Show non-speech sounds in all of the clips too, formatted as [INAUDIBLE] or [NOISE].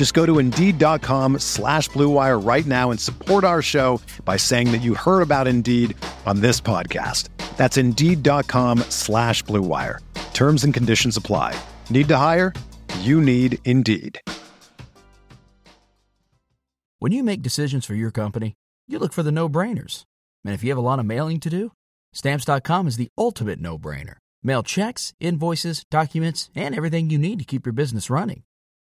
Just go to Indeed.com slash BlueWire right now and support our show by saying that you heard about Indeed on this podcast. That's Indeed.com slash BlueWire. Terms and conditions apply. Need to hire? You need Indeed. When you make decisions for your company, you look for the no-brainers. And if you have a lot of mailing to do, Stamps.com is the ultimate no-brainer. Mail checks, invoices, documents, and everything you need to keep your business running.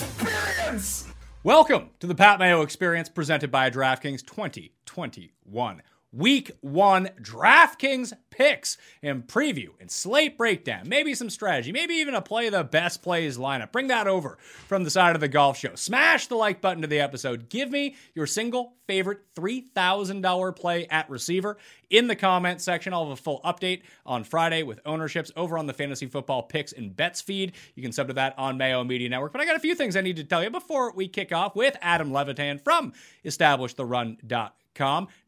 Experience. Welcome to the Pat Mayo Experience presented by DraftKings 2021. Week one DraftKings picks and preview and slate breakdown, maybe some strategy, maybe even a play the best plays lineup. Bring that over from the side of the golf show. Smash the like button to the episode. Give me your single favorite $3,000 play at receiver in the comment section. I'll have a full update on Friday with ownerships over on the fantasy football picks and bets feed. You can sub to that on Mayo Media Network. But I got a few things I need to tell you before we kick off with Adam Levitan from EstablishTheRun.com.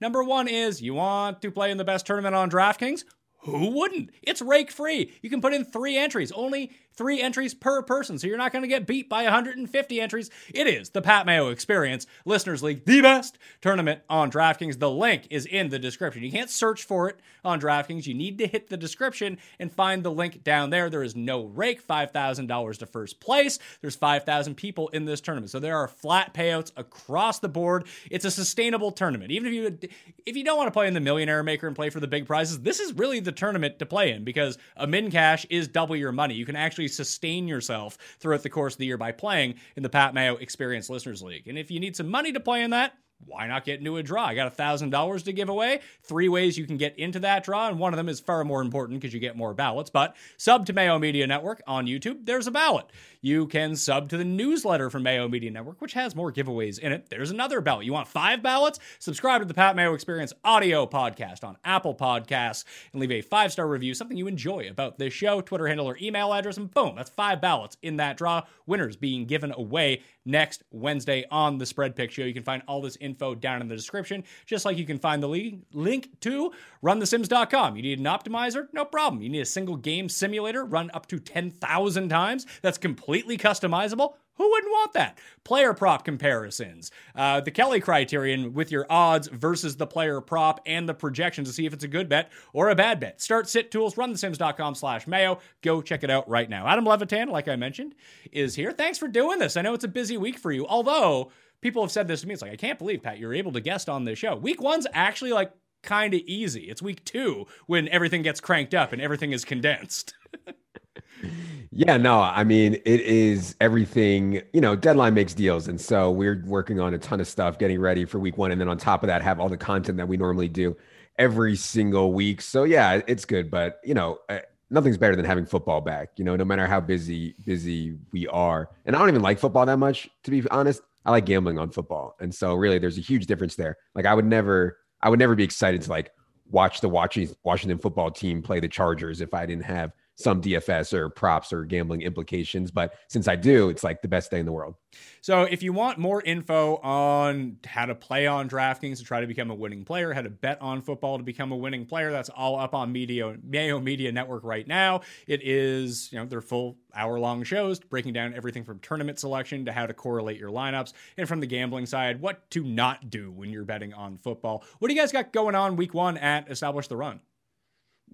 Number one is you want to play in the best tournament on DraftKings? Who wouldn't? It's rake free. You can put in three entries, only three entries per person, so you're not going to get beat by 150 entries. It is the Pat Mayo Experience Listeners League, the best tournament on DraftKings. The link is in the description. You can't search for it on DraftKings. You need to hit the description and find the link down there. There is no rake, $5,000 to first place. There's 5,000 people in this tournament, so there are flat payouts across the board. It's a sustainable tournament. Even if you if you don't want to play in the Millionaire Maker and play for the big prizes, this is really the tournament to play in because a min cash is double your money. You can actually sustain yourself throughout the course of the year by playing in the Pat Mayo Experience Listeners League. And if you need some money to play in that, why not get into a draw? I got $1,000 to give away. Three ways you can get into that draw, and one of them is far more important because you get more ballots. But sub to Mayo Media Network on YouTube, there's a ballot. You can sub to the newsletter from Mayo Media Network, which has more giveaways in it. There's another ballot. You want five ballots? Subscribe to the Pat Mayo Experience audio podcast on Apple Podcasts and leave a five star review, something you enjoy about this show, Twitter handle or email address, and boom, that's five ballots in that draw. Winners being given away next Wednesday on the Spread Pick Show. You can find all this info down in the description, just like you can find the link to runthesims.com. You need an optimizer? No problem. You need a single game simulator run up to 10,000 times? That's completely customizable. Who wouldn't want that? Player prop comparisons, uh, the Kelly criterion with your odds versus the player prop and the projection to see if it's a good bet or a bad bet. Start sit tools, runthesims.com slash mayo. Go check it out right now. Adam Levitan, like I mentioned, is here. Thanks for doing this. I know it's a busy week for you, although people have said this to me. It's like, I can't believe, Pat, you're able to guest on this show. Week one's actually like kind of easy. It's week two when everything gets cranked up and everything is condensed. [LAUGHS] Yeah, no, I mean, it is everything, you know, deadline makes deals. And so we're working on a ton of stuff, getting ready for week one. And then on top of that, have all the content that we normally do every single week. So yeah, it's good. But, you know, uh, nothing's better than having football back, you know, no matter how busy, busy we are. And I don't even like football that much, to be honest. I like gambling on football. And so really there's a huge difference there. Like I would never, I would never be excited to like watch the Washington football team play the Chargers if I didn't have some DFS or props or gambling implications. But since I do, it's like the best day in the world. So if you want more info on how to play on DraftKings to try to become a winning player, how to bet on football to become a winning player, that's all up on Media Mayo Media Network right now. It is, you know, their full hour long shows breaking down everything from tournament selection to how to correlate your lineups and from the gambling side, what to not do when you're betting on football. What do you guys got going on week 1 at Establish the Run?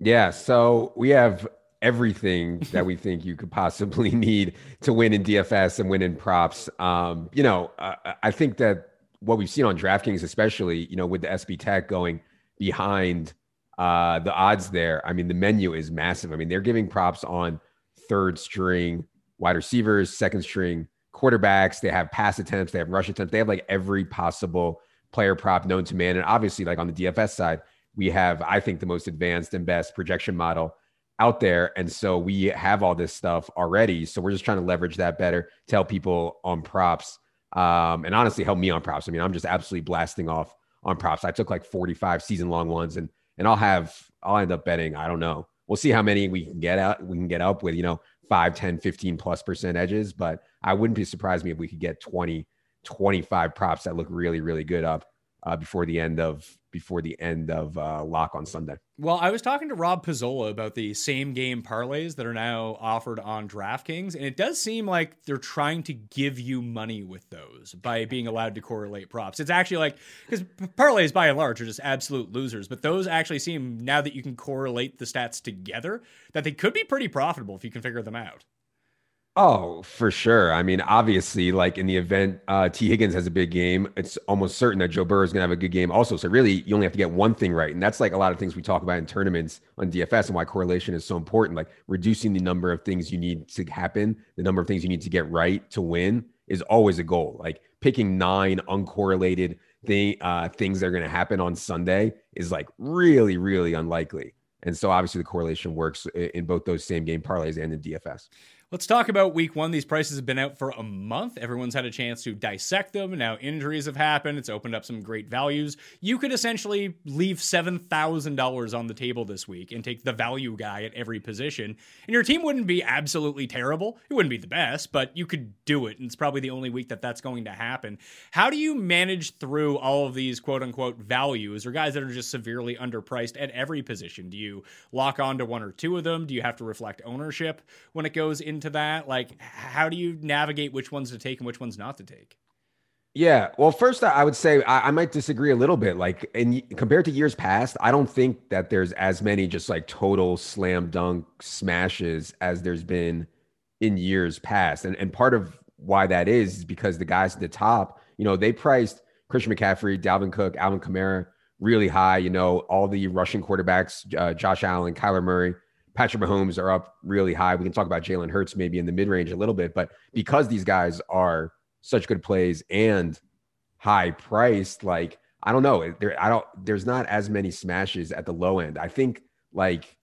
Yeah, so we have everything that we think you could possibly [LAUGHS] need to win in DFS and win in props. Um, you know, uh, I think that what we've seen on DraftKings, especially, you know, with the SBTech going behind uh, the odds there, I mean, the menu is massive. I mean, they're giving props on third string wide receivers, second string quarterbacks. They have pass attempts, they have rush attempts, they have like every possible player prop known to man. And obviously, like on the DFS side, we have, I think, the most advanced and best projection model out there. And so we have all this stuff already. So we're just trying to leverage that better, tell people on props, um, and honestly help me on props. I mean, I'm just absolutely blasting off on props. I took like 45 season long ones and and I'll have I'll end up betting, I don't know. We'll see how many we can get out we can get up with, you know, 5, 10, 15 plus percent edges, but I wouldn't be surprised me if we could get 20, 25 props that look really, really good up uh, before the end of before the end of uh, lock on Sunday. Well, I was talking to Rob Pizzola about the same game parlays that are now offered on DraftKings, and it does seem like they're trying to give you money with those by being allowed to correlate props. It's actually like because parlays by and large are just absolute losers, but those actually seem now that you can correlate the stats together that they could be pretty profitable if you can figure them out. Oh, for sure. I mean, obviously, like in the event uh, Tee Higgins has a big game, it's almost certain that Joe Burrow is going to have a good game also. So really, you only have to get one thing right, and that's like a lot of things we talk about in tournaments on DFS and why correlation is so important. Like reducing the number of things you need to happen, the number of things you need to get right to win is always a goal. Like picking nine uncorrelated thing uh, things that are going to happen on Sunday is like really, really unlikely. And so obviously the correlation works in both those same game parlays and in DFS. Let's talk about week one. These prices have been out for a month. Everyone's had a chance to dissect them. Now injuries have happened. It's opened up some great values. You could essentially leave $7,000 on the table this week and take the value guy at every position. And your team wouldn't be absolutely terrible. It wouldn't be the best, but you could do it. And it's probably the only week that that's going to happen. How do you manage through all of these quote unquote values or guys that are just severely underpriced at every position? Do you lock on to one or two of them? Do you have to reflect ownership when it goes in? Into that? Like, how do you navigate which ones to take and which ones not to take? Yeah. Well, first, I would say I, I, might disagree a little bit. Like, in compared to years past, I don't think that there's as many just like total slam dunk smashes as there's been in years past. And and part of why that is is because the guys at the top, you know, they priced Christian McCaffrey, Dalvin Cook, Alvin Kamara really high. You know, all the Russian quarterbacks, uh, Josh Allen, Kyler Murray Patrick Mahomes are up really high. We can talk about Jalen Hurts maybe in the mid range a little bit, but because these guys are such good plays and high priced, like I don't know, there I don't there's not as many smashes at the low end. I think like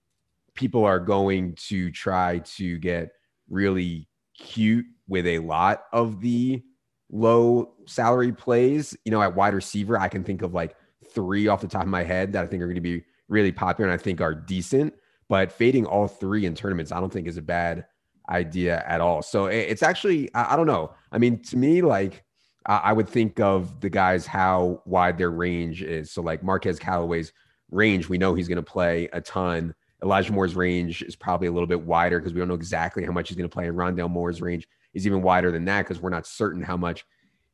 people are going to try to get really cute with a lot of the low salary plays. You know, at wide receiver, I can think of like three off the top of my head that I think are going to be really popular and I think are decent. But fading all three in tournaments, I don't think is a bad idea at all. So it's actually, I, don't know. I mean, to me, like I would think of the guys how wide their range is. So like Marquez Callaway's range, we know he's going to play a ton. Elijah Moore's range is probably a little bit wider because we don't know exactly how much he's going to play. And Rondale Moore's range is even wider than that because we're not certain how much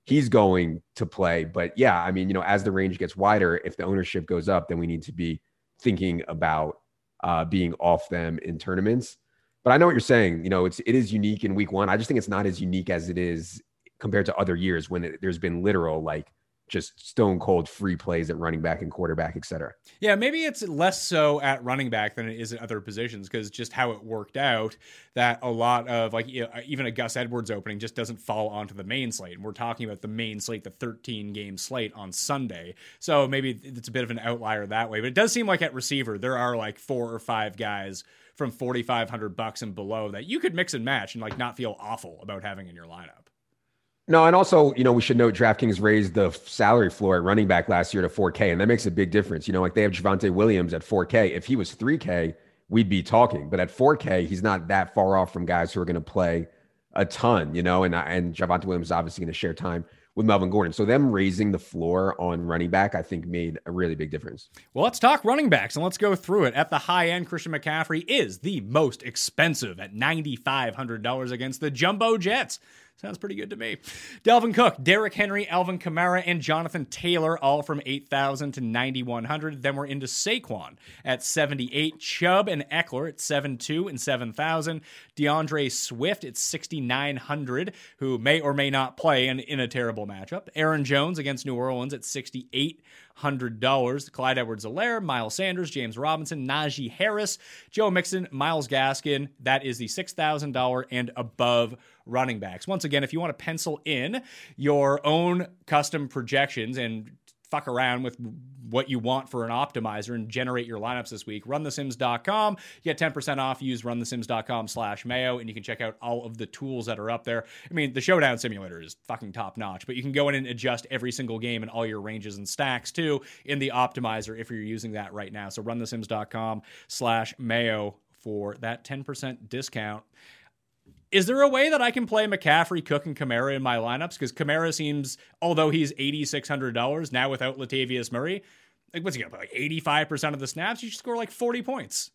he's going to play. But yeah, I mean, you know, as the range gets wider, if the ownership goes up, then we need to be thinking about uh, being off them in tournaments. But I know what you're saying. You know, it's it is unique in week one. I just think it's not as unique as it is compared to other years when it, there's been literal like just stone cold free plays at running back and quarterback, et cetera. Yeah, maybe it's less so at running back than it is at other positions because just how it worked out that a lot of like uh, even a Gus Edwards opening just doesn't fall onto the main slate. And we're talking about the main slate, the 13 game slate on Sunday. So maybe it's a bit of an outlier that way. But it does seem like at receiver, there are like four or five guys from 4,500 bucks and below that you could mix and match and like not feel awful about having in your lineup. No, and also, you know, we should note DraftKings raised the salary floor at running back last year to 4K, and that makes a big difference. You know, like they have Javonte Williams at 4K. If he was 3K, we'd be talking. But at 4K, he's not that far off from guys who are going to play a ton, you know, and and Javonte Williams is obviously going to share time with Melvin Gordon. So them raising the floor on running back, I think made a really big difference. Well, let's talk running backs and let's go through it. At the high end, Christian McCaffrey is the most expensive at $9,500 against the Jumbo Jets. Sounds pretty good to me. Dalvin Cook, Derrick Henry, Alvin Kamara, and Jonathan Taylor, all from 8,000 to 9,100. Then we're into Saquon at 78, Chubb and Ekeler at 7,2 and 7,000. DeAndre Swift at 6,900, who may or may not play in, in a terrible matchup. Aaron Jones against New Orleans at 68 hundred dollars. Clyde Edwards-Helaire, Miles Sanders, James Robinson, Najee Harris, Joe Mixon, Myles Gaskin. That is the six thousand dollar and above running backs. Once again, if you want to pencil in your own custom projections and fuck around with what you want for an optimizer and generate your lineups this week, runthesims.com. You get 10% off. Use runthesims.com slash mayo, and you can check out all of the tools that are up there. I mean, the Showdown Simulator is fucking top notch, but you can go in and adjust every single game and all your ranges and stacks too in the optimizer if you're using that right now. So runthesims.com slash mayo for that 10% discount. Is there a way that I can play McCaffrey, Cook, and Kamara in my lineups? Because Kamara seems, although he's eighty six hundred dollars now without Latavius Murray, like what's he gonna play? Like eighty five percent of the snaps, you should score like forty points.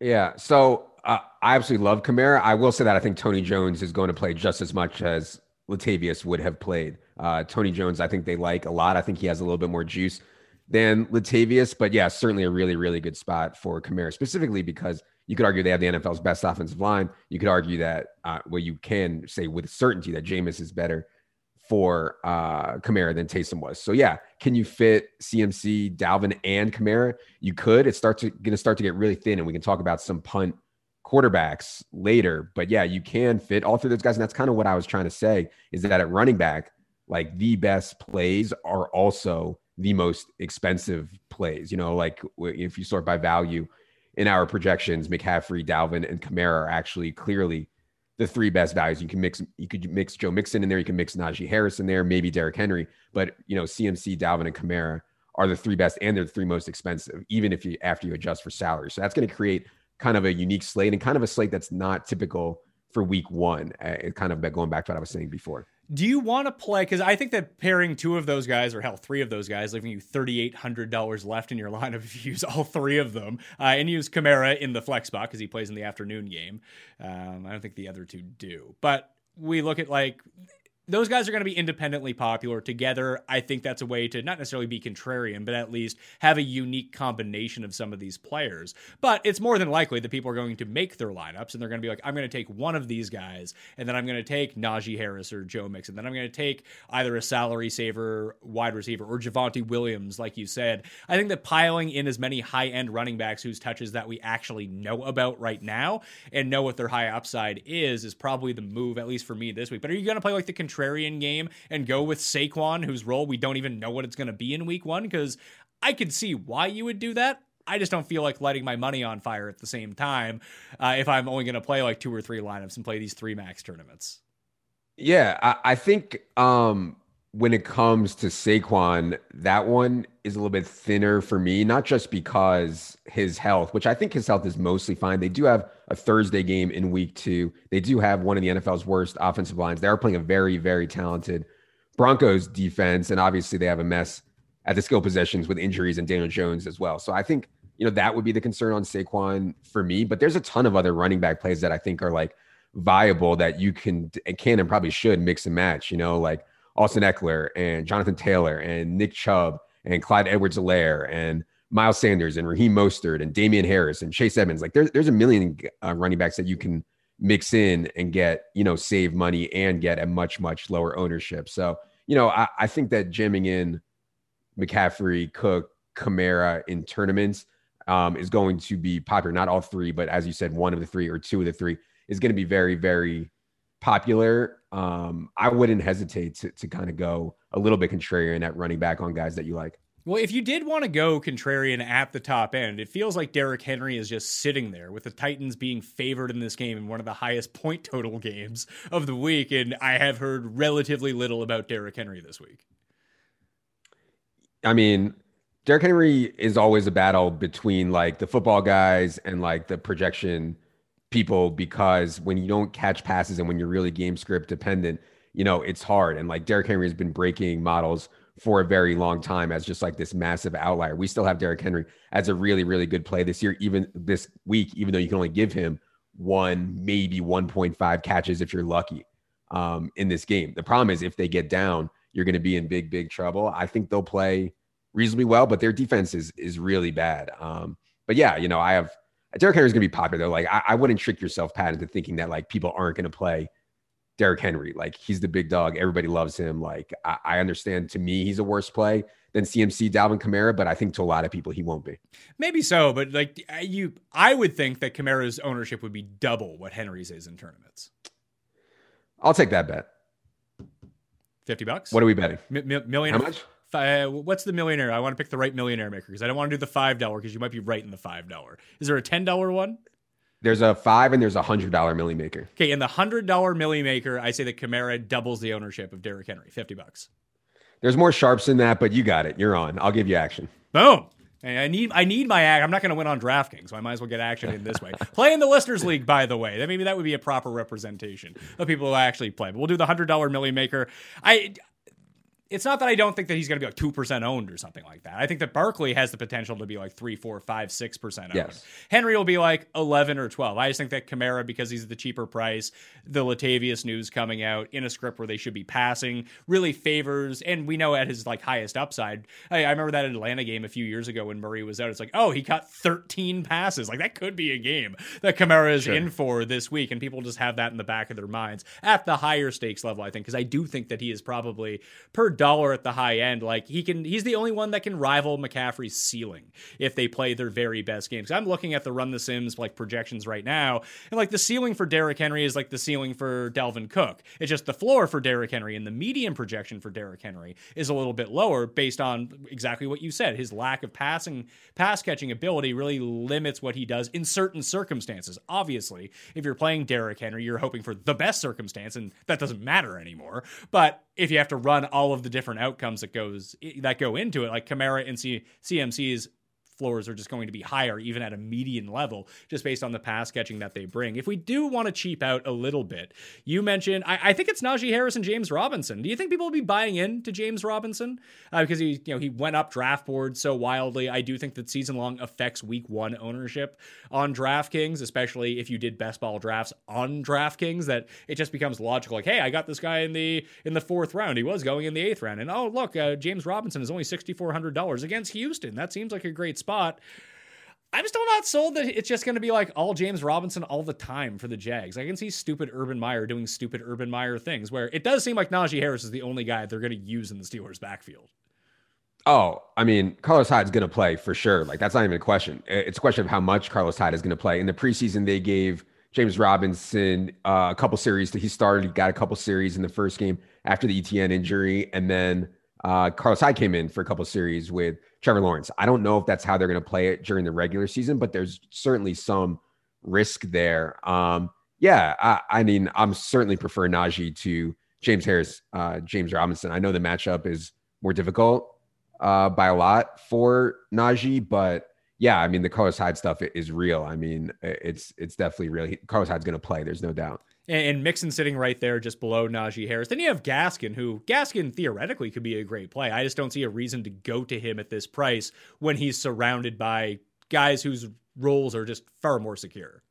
Yeah. So uh, I absolutely love Kamara. I will say that I think Tony Jones is going to play just as much as Latavius would have played. Uh, Tony Jones, I think they like a lot. I think he has a little bit more juice than Latavius, but yeah, certainly a really, really good spot for Kamara, specifically because you could argue they have the NFL's best offensive line. You could argue that, uh, well, you can say with certainty that Jameis is better for uh, Kamara than Taysom was. So yeah, can you fit CMC, Dalvin, and Kamara? You could. It starts going to start to get really thin, and we can talk about some punt quarterbacks later. But yeah, you can fit all three of those guys, and that's kind of what I was trying to say is that at running back, like the best plays are also the most expensive plays. You know, like if you sort by value in our projections, McCaffrey, Dalvin, and Kamara are actually clearly the three best values. You can mix you could mix Joe Mixon in there, you can mix Najee Harris in there, maybe Derrick Henry, but you know, CMC, Dalvin, and Kamara are the three best and they're the three most expensive, even if you after you adjust for salary. So that's going to create kind of a unique slate and kind of a slate that's not typical for week one. Uh, kind of going back to what I was saying before. Do you want to play? Because I think that pairing two of those guys, or hell, three of those guys, leaving you thirty eight hundred dollars left in your [LAUGHS] lineup if you use all three of them, uh, and use Kamara in the flex spot because he plays in the afternoon game. Um, I don't think the other two do, but we look at like those guys are going to be independently popular together. I think that's a way to not necessarily be contrarian, but at least have a unique combination of some of these players. But it's more than likely that people are going to make their lineups and they're going to be like, I'm going to take one of these guys, and then I'm going to take Najee Harris or Joe Mixon. Then I'm going to take either a salary saver, wide receiver, or Javonte Williams, like you said. I think that piling in as many high end running backs whose touches that we actually know about right now and know what their high upside is is probably the move, at least for me this week. But are you going to play like the contrarian game and go with Saquon, whose role we don't even know what it's going to be in week one? Because I could see why you would do that. I just don't feel like lighting my money on fire at the same time uh, if I'm only going to play like two or three lineups and play these three max tournaments. Yeah, I, I think um, when it comes to Saquon, that one is a little bit thinner for me, not just because his health, which I think his health is mostly fine. They do have a Thursday game in week two. They do have one of the NFL's worst offensive lines. They are playing a very, very talented Broncos defense. And obviously, they have a mess at the skill positions with injuries and Daniel Jones as well. So I think, you know, that would be the concern on Saquon for me. But there's a ton of other running back plays that I think are like viable that you can, and can and probably should mix and match, you know, like Austin Ekeler and Jonathan Taylor and Nick Chubb and Clyde Edwards-Helaire and Miles Sanders and Raheem Mostert and Damien Harris and Chase Edmonds. Like there's there's a million uh, running backs that you can mix in and get, you know, save money and get a much, much lower ownership. So, you know, I, I think that jamming in McCaffrey, Cook, Kamara in tournaments um, is going to be popular. Not all three, but as you said, one of the three or two of the three is going to be very, very popular, um, I wouldn't hesitate to, to kind of go a little bit contrarian at running back on guys that you like. Well, if you did want to go contrarian at the top end, it feels like Derrick Henry is just sitting there with the Titans being favored in this game in one of the highest point total games of the week. And I have heard relatively little about Derrick Henry this week. I mean, Derrick Henry is always a battle between like the football guys and like the projection people because when you don't catch passes and when you're really game script dependent, you know, it's hard. And like Derrick Henry has been breaking models for a very long time as just like this massive outlier. We still have Derrick Henry as a really, really good play this year, even this week, even though you can only give him one, maybe 1.5 catches if you're lucky um, in this game. The problem is if they get down, you're going to be in big, big trouble. I think they'll play reasonably well, but their defense is is really bad. Um, but yeah, you know, I have Derrick Henry's going to be popular. Like I, I wouldn't trick yourself, Pat, into thinking that like people aren't going to play Derrick Henry. Like he's the big dog. Everybody loves him. Like I, I, understand to me, he's a worse play than CMC Dalvin Kamara, but I think to a lot of people he won't be. Maybe so, but like you, I would think that Kamara's ownership would be double what Henry's is in tournaments. I'll take that bet. Fifty bucks. What are we betting? M- million. How much? Uh, what's the millionaire? I want to pick the right millionaire maker because I don't want to do the five dollar because you might be right in the five dollar. Is there a ten dollar one? There's a five and there's a hundred dollar milli maker. Okay, in the hundred dollar milli maker, I say that Kamara doubles the ownership of Derrick Henry, fifty bucks. There's more sharps than that, but you got it. You're on. I'll give you action. Boom. I need I need my act. I'm not going to win on DraftKings, so I might as well get action in this way. [LAUGHS] play in the listeners league, by the way. That maybe that would be a proper representation of people who actually play. But we'll do the hundred dollar milli maker. I it's not that I don't think that he's going to be like two percent owned or something like that. I think that Barkley has the potential to be like three, four, five, six percent owned. Yes. Henry will be like eleven or twelve. I just think that Kamara, because he's the cheaper price, the Latavius news coming out in a script where they should be passing, really favors. And we know at his like highest upside. I, I remember that Atlanta game a few years ago when Murray was out. It's like, oh, he caught thirteen passes. Like that could be a game that Kamara is sure. in for this week, and people just have that in the back of their minds at the higher stakes level. I think because I do think that he is probably per dollar at the high end. Like he can, he's the only one that can rival McCaffrey's ceiling if they play their very best games. I'm looking at the run the Sims like projections right now, and like the ceiling for Derrick Henry is like the ceiling for Dalvin Cook. It's just the floor for Derrick Henry and the median projection for Derrick Henry is a little bit lower based on exactly what you said. His lack of passing, pass catching ability really limits what he does in certain circumstances. Obviously, if you're playing Derrick Henry, you're hoping for the best circumstance, and that doesn't matter anymore. But if you have to run all of the different outcomes that goes that go into it, like Kamara and C- CMC's floors are just going to be higher, even at a median level, just based on the pass catching that they bring. If we do want to cheap out a little bit, you mentioned, I, I think it's Najee Harris and James Robinson. Do you think people will be buying into James Robinson uh, because he, you know, he went up draft board so wildly? I do think that season long affects week one ownership on DraftKings, especially if you did best ball drafts on DraftKings. That it just becomes logical. Like, hey, I got this guy in the in the fourth round. He was going in the eighth round, and oh look, uh, James Robinson is only sixty four hundred dollars against Houston. That seems like a great spot. I'm still not sold that it's just going to be like all James Robinson all the time for the Jags. I can see stupid Urban Meyer doing stupid Urban Meyer things where it does seem like Najee Harris is the only guy they're going to use in the Steelers' backfield. Oh, I mean, Carlos Hyde's going to play for sure. Like that's not even a question. It's a question of how much Carlos Hyde is going to play. In the preseason, they gave James Robinson uh, a couple series. That he started, he got a couple series in the first game after the Etienne injury, and then uh, Carlos Hyde came in for a couple series with Trevor Lawrence. I don't know if that's how they're going to play it during the regular season, but there's certainly some risk there. Um, yeah, I, I, mean, I'm certainly prefer Najee to James Harris, uh, James Robinson. I know the matchup is more difficult uh, by a lot for Najee, but yeah, I mean, the Carlos Hyde stuff is real. I mean, it's it's definitely real. He, Carlos Hyde's going to play. There's no doubt and, Mixon sitting right there just below Najee Harris. Then you have Gaskin, who Gaskin theoretically could be a great play. I just don't see a reason to go to him at this price when he's surrounded by guys whose roles are just far more secure.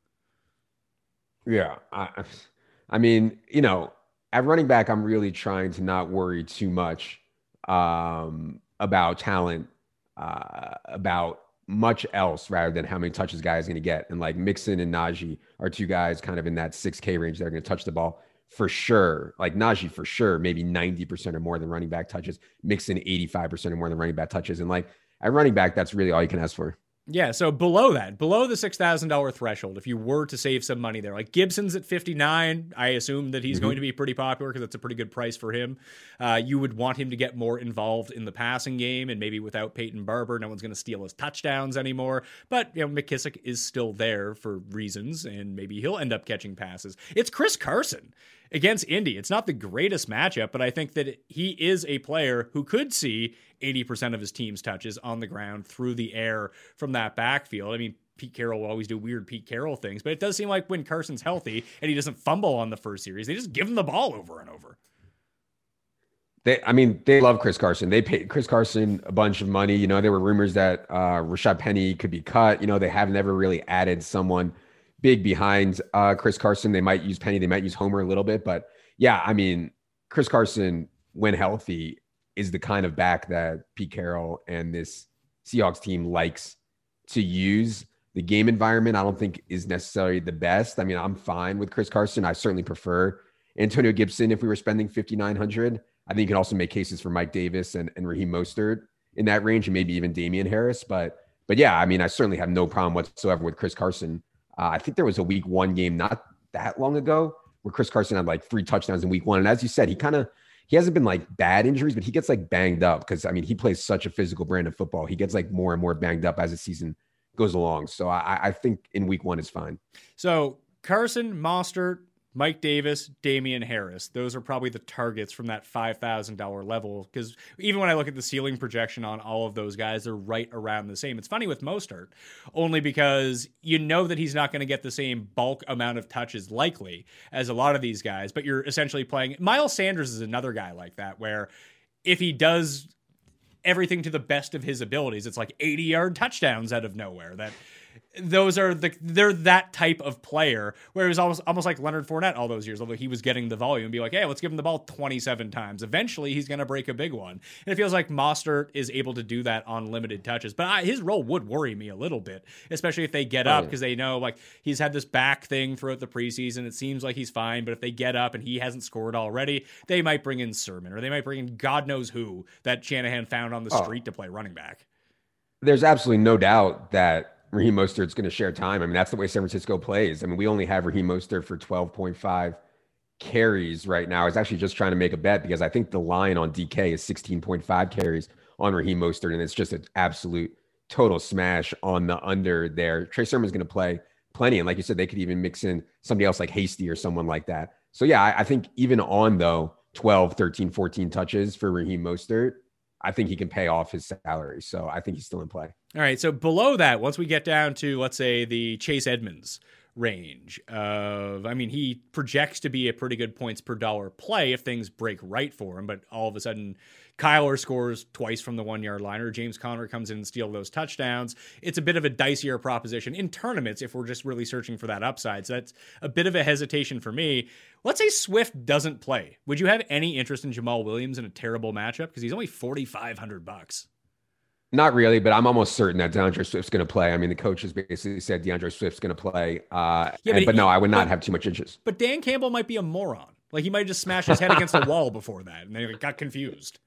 Yeah, I, [LAUGHS] I mean, you know, at running back, I'm really trying to not worry too much um, about talent, uh, about much else rather than how many touches guys is going to get. And like Mixon and Najee are two guys kind of in that 6K range that are going to touch the ball for sure. Like Najee for sure, maybe 90% or more than running back touches. Mixon 85% or more than running back touches. And like at running back, that's really all you can ask for. Yeah, so below that, below the six thousand dollar threshold, if you were to save some money there, like Gibson's at fifty nine, I assume that he's mm-hmm. going to be pretty popular because that's a pretty good price for him. Uh, you would want him to get more involved in the passing game, and maybe without Peyton Barber, no one's going to steal his touchdowns anymore. But you know, McKissic is still there for reasons, and maybe he'll end up catching passes. It's Chris Carson against Indy. It's not the greatest matchup, but I think that he is a player who could see 80% of his team's touches on the ground through the air from that backfield. I mean, Pete Carroll will always do weird Pete Carroll things, but it does seem like when Carson's healthy and he doesn't fumble on the first series, they just give him the ball over and over. They, I mean, they love Chris Carson. They paid Chris Carson a bunch of money. You know, there were rumors that uh, Rashad Penny could be cut. You know, they have never really added someone big behind uh, Chris Carson. They might use Penny. They might use Homer a little bit, but yeah, I mean, Chris Carson, when healthy, is the kind of back that Pete Carroll and this Seahawks team likes to use. The game environment, I don't think is necessarily the best. I mean, I'm fine with Chris Carson. I certainly prefer Antonio Gibson if we were spending 5,900. I think you can also make cases for Mike Davis and, and Raheem Mostert in that range, and maybe even Damien Harris. But but yeah, I mean, I certainly have no problem whatsoever with Chris Carson. Uh, I think there was a Week One game not that long ago where Chris Carson had like three touchdowns in Week One, and as you said, he kind of he hasn't been like bad injuries, but he gets like banged up because I mean he plays such a physical brand of football. He gets like more and more banged up as the season goes along. So I, I think in week one is fine. So Carson, Mostert, Mike Davis, Damien Harris. Those are probably the targets from that $5,000 level. Because even when I look at the ceiling projection on all of those guys, they're right around the same. It's funny with Mostert, only because you know that he's not going to get the same bulk amount of touches likely as a lot of these guys, but you're essentially playing. Miles Sanders is another guy like that, where if he does everything to the best of his abilities, it's like 80 yard touchdowns out of nowhere. That those are the they're that type of player where it was almost almost like Leonard Fournette all those years, although he was getting the volume, be like, hey, let's give him the ball 27 times. Eventually, he's going to break a big one, and it feels like Mostert is able to do that on limited touches. But I, his role would worry me a little bit, especially if they get up oh. because they know like he's had this back thing throughout the preseason. It seems like he's fine, but if they get up and he hasn't scored already, they might bring in Sermon or they might bring in God knows who that Shanahan found on the Oh. street to play running back. There's absolutely no doubt that Raheem Mostert's going to share time. I mean, that's the way San Francisco plays. I mean, we only have Raheem Mostert for 12.5 carries right now. I was actually just trying to make a bet because I think the line on DK is 16.5 carries on Raheem Mostert, and it's just an absolute total smash on the under there. Trey Sermon's going to play plenty, and like you said, they could even mix in somebody else like Hasty or someone like that. So yeah, I, I think even on though 12, 13, 14 touches for Raheem Mostert, I think he can pay off his salary. So I think he's still in play. All right. So below that, once we get down to let's say the Chase Edmonds range of, I mean, he projects to be a pretty good points per dollar play if things break right for him. But all of a sudden, Kyler scores twice from the one yard line, or James Conner comes in and steals those touchdowns. It's a bit of a dicier proposition in tournaments if we're just really searching for that upside. So that's a bit of a hesitation for me. Let's say Swift doesn't play. Would you have any interest in Jamaal Williams in a terrible matchup? Because he's only 4,500 bucks. Not really, but I'm almost certain that DeAndre Swift's going to play. I mean, the coaches basically said DeAndre Swift's going to play. Uh, Yeah, and- but but, he- no, I would not but- have too much interest. But Dan Campbell might be a moron. Like he might just smash his head against the wall before that, and they got confused.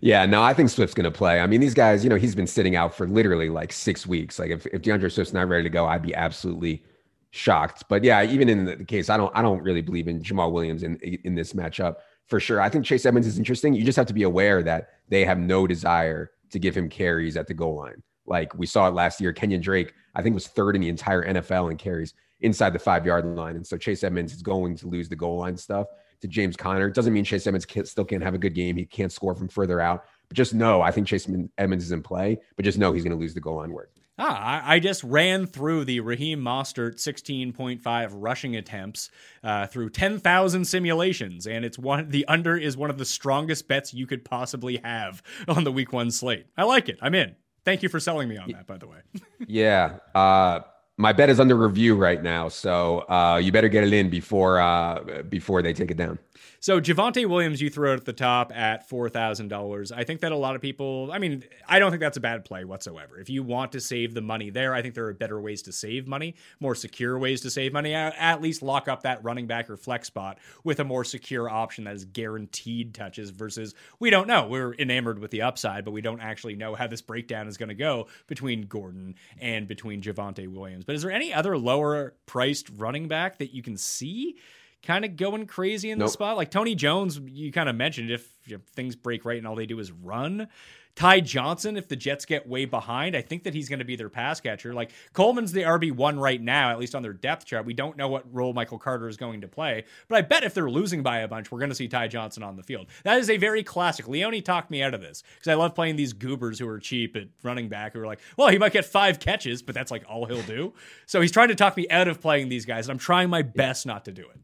Yeah, no, I think Swift's going to play. I mean, these guys, you know, he's been sitting out for literally like six weeks. Like, if, if DeAndre Swift's not ready to go, I'd be absolutely shocked. But yeah, even in the case, I don't, I don't really believe in Jamaal Williams in in this matchup for sure. I think Chase Edmonds is interesting. You just have to be aware that they have no desire to give him carries at the goal line. Like we saw it last year. Kenyon Drake, I think, was third in the entire NFL in carries inside the five yard line. And so Chase Edmonds is going to lose the goal line stuff to James Conner. It doesn't mean Chase Edmonds can't, still can't have a good game. He can't score from further out. But just know, I think Chase Edmonds is in play, but just know he's going to lose the goal line work. Ah, I, I just ran through the Raheem Mostert 16.5 rushing attempts uh, through 10,000 simulations, and it's one. The under is one of the strongest bets you could possibly have [LAUGHS] on the Week One slate. I like it. I'm in. Thank you for selling me on that, by the way. [LAUGHS] yeah. Uh, my bet is under review right now, so uh, you better get it in before uh, before they take it down. So Javonte Williams, you throw it at the top at four thousand dollars. I think that a lot of people. I mean, I don't think that's a bad play whatsoever. If you want to save the money there, I think there are better ways to save money, more secure ways to save money. At least lock up that running back or flex spot with a more secure option that is guaranteed touches. Versus, we don't know. We're enamored with the upside, but we don't actually know how this breakdown is going to go between Gordon and between Javonte Williams. But is there any other lower priced running back that you can see? Kind of going crazy in the spot. Like Tony Jones, you kind of mentioned if, if things break right and all they do is run, Ty Johnson, if the Jets get way behind, I think that he's going to be their pass catcher. Like Coleman's the RB1 right now, at least on their depth chart. We don't know what role Michael Carter is going to play, but I bet if they're losing by a bunch, we're going to see Ty Johnson on the field. That is a very classic. Leone talked me out of this because I love playing these goobers who are cheap at running back who are like, well, he might get five catches, but that's like all he'll do. So he's trying to talk me out of playing these guys, and I'm trying my best not to do it.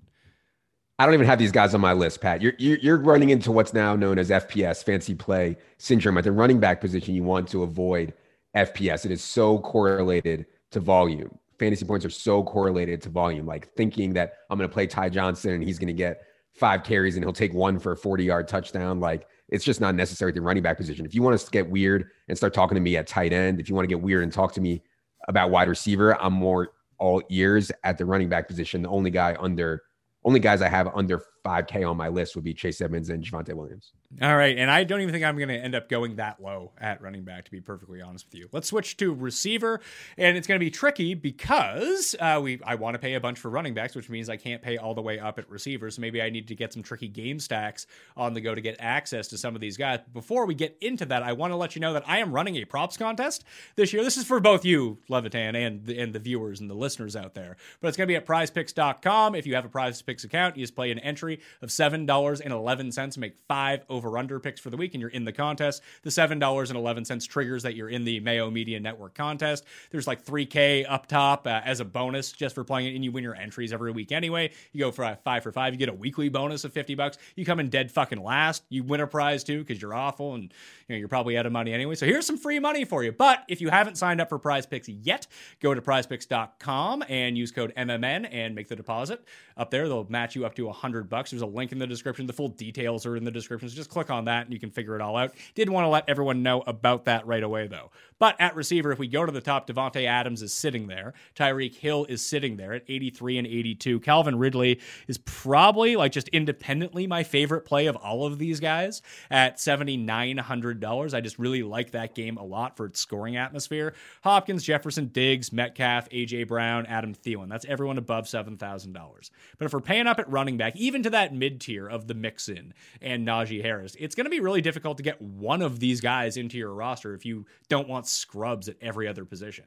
I don't even have these guys on my list, Pat. You're, you're, running into what's now known as FPS, fancy play syndrome. At the running back position, you want to avoid FPS. It is so correlated to volume. Fantasy points are so correlated to volume. Like thinking that I'm going to play Ty Johnson and he's going to get five carries and he'll take one for a 40 yard touchdown. Like it's just not necessary at the running back position. If you want to get weird and start talking to me at tight end, if you want to get weird and talk to me about wide receiver, I'm more all ears at the running back position. The only guy under only guys I have under 5K on my list would be Chase Edmonds and Javonte Williams. All right. And I don't even think I'm going to end up going that low at running back, to be perfectly honest with you. Let's switch to receiver. And it's going to be tricky because uh, we I want to pay a bunch for running backs, which means I can't pay all the way up at receivers. So maybe I need to get some tricky game stacks on the go to get access to some of these guys. Before we get into that, I want to let you know that I am running a props contest this year. This is for both you, Levitan, and the, and the viewers and the listeners out there. But it's going to be at prizepicks.com. If you have a prizepicks account, you just play an entry of $7.11, make five over under picks for the week, and you're in the contest. The $7.11 triggers that you're in the Mayo Media Network contest. There's like 3K up top uh, as a bonus just for playing it, and you win your entries every week anyway. You go for a five for five, you get a weekly bonus of 50 bucks. You come in dead fucking last, you win a prize too because you're awful and you know you're probably out of money anyway. So here's some free money for you. But if you haven't signed up for PrizePicks yet, go to PrizePicks.com and use code MMN and make the deposit. Up there, they'll match you up to a hundred bucks. There's a link in the description. The full details are in the description. So just click on that and you can figure it all out. Did want to let everyone know about that right away, though. But at receiver, if we go to the top, Davante Adams is sitting there. Tyreek Hill is sitting there at 83 and 82. Calvin Ridley is probably, like, just independently my favorite play of all of these guys at $7,900. I just really like that game a lot for its scoring atmosphere. Hopkins, Jefferson, Diggs, Metcalf, A.J. Brown, Adam Thielen. That's everyone above $7,000. But if we're paying up at running back, even to that mid tier of the Mixon and Najee Harris, it's going to be really difficult to get one of these guys into your roster if you don't want scrubs at every other position.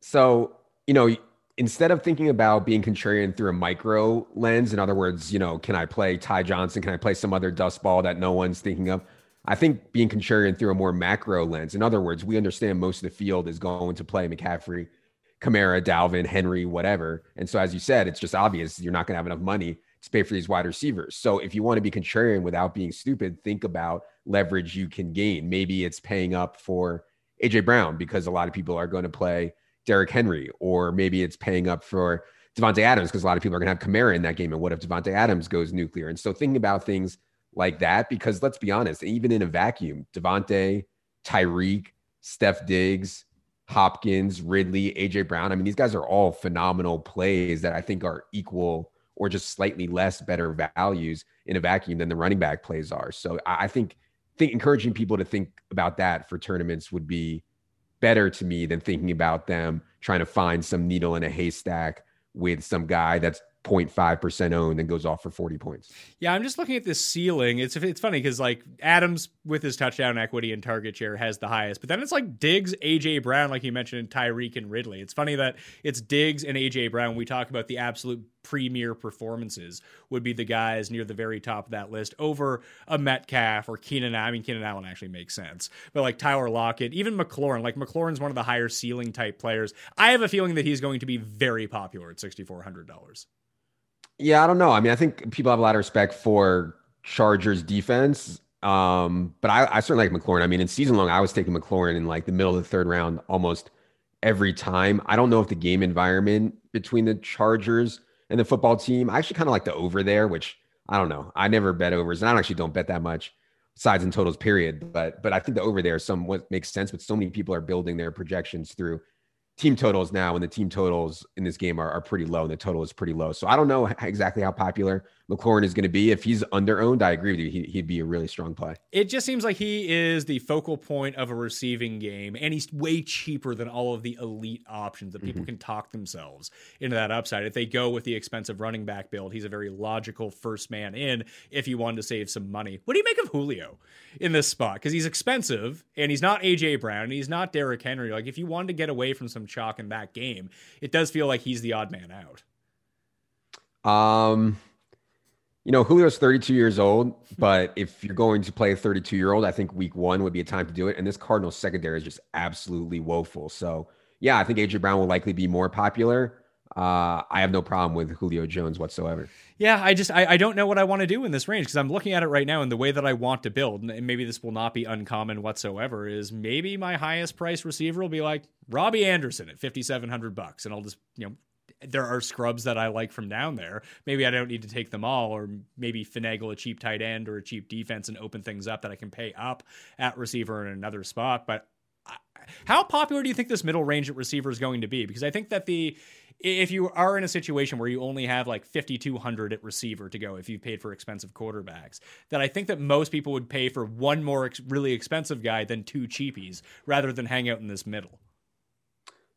So, you know, instead of thinking about being contrarian through a micro lens, in other words, you know, can I play Ty Johnson? Can I play some other dust ball that no one's thinking of? I think being contrarian through a more macro lens. In other words, we understand most of the field is going to play McCaffrey, Kamara, Dalvin, Henry, whatever. And so, as you said, it's just obvious you're not going to have enough money pay for these wide receivers. So, if you want to be contrarian without being stupid, think about leverage you can gain. Maybe it's paying up for AJ Brown because a lot of people are going to play Derrick Henry, or maybe it's paying up for Davante Adams because a lot of people are going to have Kamara in that game. And what if Davante Adams goes nuclear? And so thinking about things like that, because let's be honest, even in a vacuum, Davante, Tyreek, Steph Diggs, Hopkins, Ridley, AJ Brown. I mean, these guys are all phenomenal plays that I think are equal or just slightly less better values in a vacuum than the running back plays are. So I think think encouraging people to think about that for tournaments would be better to me than thinking about them trying to find some needle in a haystack with some guy that's 0.5% owned and goes off for 40 points. Yeah, I'm just looking at this ceiling. It's it's funny because like Adams with his touchdown equity and target share has the highest, but then it's like Diggs, AJ Brown, like you mentioned, Tyreek and Ridley. It's funny that it's Diggs and AJ Brown. We talk about the absolute premier performances would be the guys near the very top of that list over a Metcalf or Keenan. I mean, Keenan Allen actually makes sense, but like Tyler Lockett, even McLaurin. Like McLaurin's one of the higher ceiling type players. I have a feeling that he's going to be very popular at sixty four hundred dollars. Yeah, I don't know. I mean, I think people have a lot of respect for Chargers defense. Um, but I, I certainly like McLaurin. I mean, in season long, I was taking McLaurin in like the middle of the third round almost every time. I don't know if the game environment between the Chargers and the football team, I actually kind of like the over there, which I don't know. I never bet overs, and I actually don't bet that much sides and totals, period. But but I think the over there somewhat makes sense. But so many people are building their projections through team totals now, and the team totals in this game are, are pretty low, and the total is pretty low. So I don't know exactly how popular McLaurin is going to be. If he's under owned, I agree with you. He, would be a really strong play. It just seems like he is the focal point of a receiving game, and he's way cheaper than all of the elite options that people mm-hmm. can talk themselves into that upside. If they go with the expensive running back build, he's a very logical first man in if you wanted to save some money. What do you make of Julio in this spot? Because he's expensive, and he's not AJ Brown, and he's not Derrick Henry. Like if you wanted to get away from some chalk in that game, it does feel like he's the odd man out. Um you know, Julio's 32 years old, but if you're going to play a 32 year old, I think week one would be a time to do it. And this Cardinals secondary is just absolutely woeful. So, yeah, I think AJ Brown will likely be more popular. Uh, I have no problem with Julio Jones whatsoever. Yeah, I just I, I don't know what I want to do in this range because I'm looking at it right now and the way that I want to build, and maybe this will not be uncommon whatsoever, is maybe my highest price receiver will be like Robbie Anderson at 5,700 bucks, and I'll just you know there are scrubs that I like from down there. Maybe I don't need to take them all, or maybe finagle a cheap tight end or a cheap defense and open things up that I can pay up at receiver in another spot. But how popular do you think this middle range at receiver is going to be? Because I think that the if you are in a situation where you only have like 5200 at receiver to go if you've paid for expensive quarterbacks that i think that most people would pay for one more ex- really expensive guy than two cheapies rather than hang out in this middle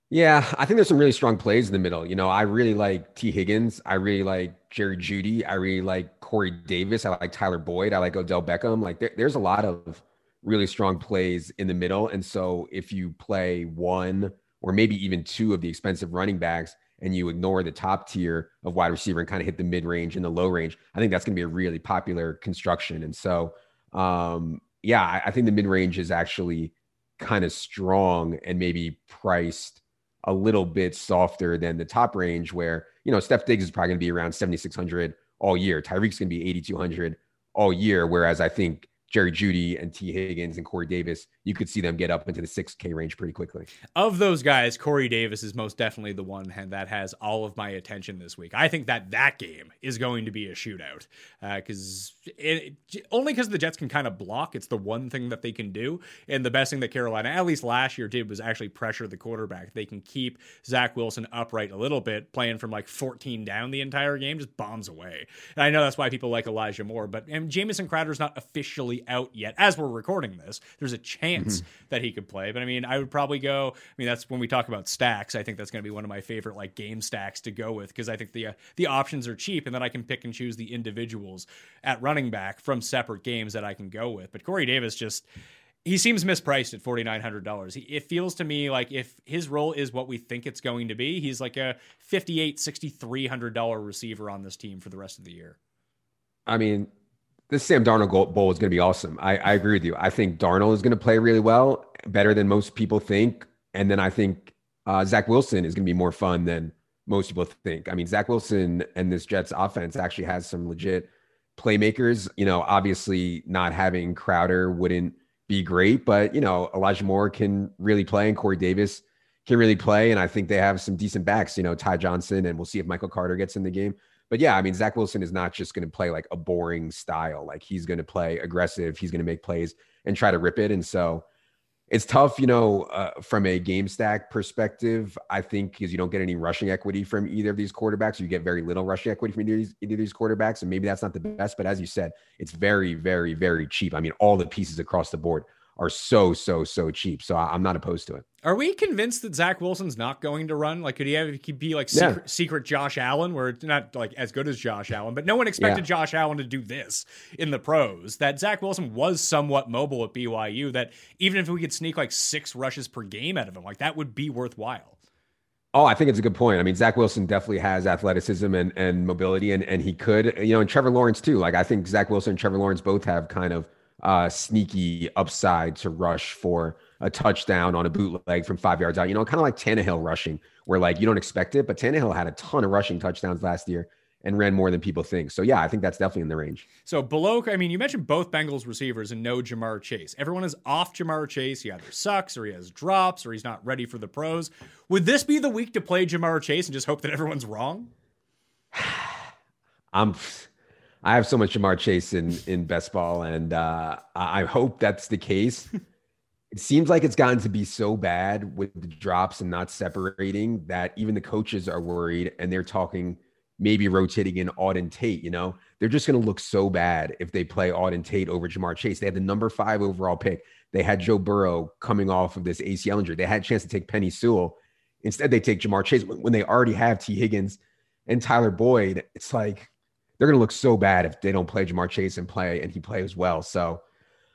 yeah, I think there's some really strong plays in the middle. You know, I really like T. Higgins. I really like Jerry Jeudy. I really like Corey Davis. I like Tyler Boyd. I like Odell Beckham. Like there, there's a lot of really strong plays in the middle. And so if you play one or maybe even two of the expensive running backs and you ignore the top tier of wide receiver and kind of hit the mid range and the low range, I think that's going to be a really popular construction. And so, um, yeah, I, I think the mid range is actually kind of strong and maybe priced a little bit softer than the top range where, you know, Steph Diggs is probably going to be around 7,600 all year. Tyreek's going to be 8,200 all year. Whereas I think Jerry Jeudy and T. Higgins and Corey Davis, you could see them get up into the 6K range pretty quickly. Of those guys, Corey Davis is most definitely the one that has all of my attention this week. I think that that game is going to be a shootout because uh, only because the Jets can kind of block. It's the one thing that they can do. And the best thing that Carolina, at least last year, did was actually pressure the quarterback. They can keep Zach Wilson upright a little bit, playing from like 14 down the entire game, just bombs away. And I know that's why people like Elijah Moore, but and Jamison Crowder's not officially out yet as we're recording this. There's a chance mm-hmm. that he could play, but I mean, I would probably go. I mean, that's when we talk about stacks. I think that's going to be one of my favorite like game stacks to go with because I think the uh, the options are cheap, and then I can pick and choose the individuals at running back from separate games that I can go with. But Corey Davis just he seems mispriced at forty nine hundred dollars. It feels to me like if his role is what we think it's going to be, he's like a fifty eight, sixty three hundred dollar receiver on this team for the rest of the year. I mean, this Sam Darnold Bowl is going to be awesome. I, I agree with you. I think Darnold is going to play really well, better than most people think. And then I think uh, Zach Wilson is going to be more fun than most people think. I mean, Zach Wilson and this Jets offense actually has some legit playmakers. You know, obviously not having Crowder wouldn't be great, but you know, Elijah Moore can really play and Corey Davis can really play. And I think they have some decent backs, you know, Ty Johnson, and we'll see if Michael Carter gets in the game but yeah, I mean, Zach Wilson is not just going to play like a boring style. Like he's going to play aggressive. He's going to make plays and try to rip it. And so it's tough, you know, uh, from a game stack perspective. I think because you don't get any rushing equity from either of these quarterbacks, you get very little rushing equity from either of, these, either of these quarterbacks, and maybe that's not the best. But as you said, it's very, very, very cheap. I mean, all the pieces across the board are so so so cheap. So I'm not opposed to it. Are we convinced that Zach Wilson's not going to run? Like, could he have he be like secret, yeah. secret Josh Allen, where it's not like as good as Josh Allen, but no one expected yeah. Josh Allen to do this in the pros. That Zach Wilson was somewhat mobile at BYU. That even if we could sneak like six rushes per game out of him, like that would be worthwhile. Oh, I think it's a good point. I mean, Zach Wilson definitely has athleticism and, and mobility, and and he could, you know, and Trevor Lawrence too. Like I think Zach Wilson and Trevor Lawrence both have kind of uh, sneaky upside to rush for a touchdown on a bootleg from five yards out. You know, kind of like Tannehill rushing, where like you don't expect it, but Tannehill had a ton of rushing touchdowns last year and ran more than people think. So yeah, I think that's definitely in the range. So below, I mean, you mentioned both Bengals receivers and no Ja'Marr Chase. Everyone is off Ja'Marr Chase. He either sucks or he has drops or he's not ready for the pros. Would this be the week to play Ja'Marr Chase and just hope that everyone's wrong? [SIGHS] I'm I have so much Ja'Marr Chase in in best ball, and uh, I hope that's the case. [LAUGHS] it seems like it's gotten to be so bad with the drops and not separating that even the coaches are worried and they're talking maybe rotating in Auden Tate, you know, they're just going to look so bad if they play Auden Tate over Ja'Marr Chase. They had the number five overall pick. They had Joe Burrow coming off of this ACL injury. They had a chance to take Penei Sewell. Instead, they take Ja'Marr Chase when they already have T. Higgins and Tyler Boyd. It's like they're going to look so bad if they don't play Ja'Marr Chase and play and he plays well. So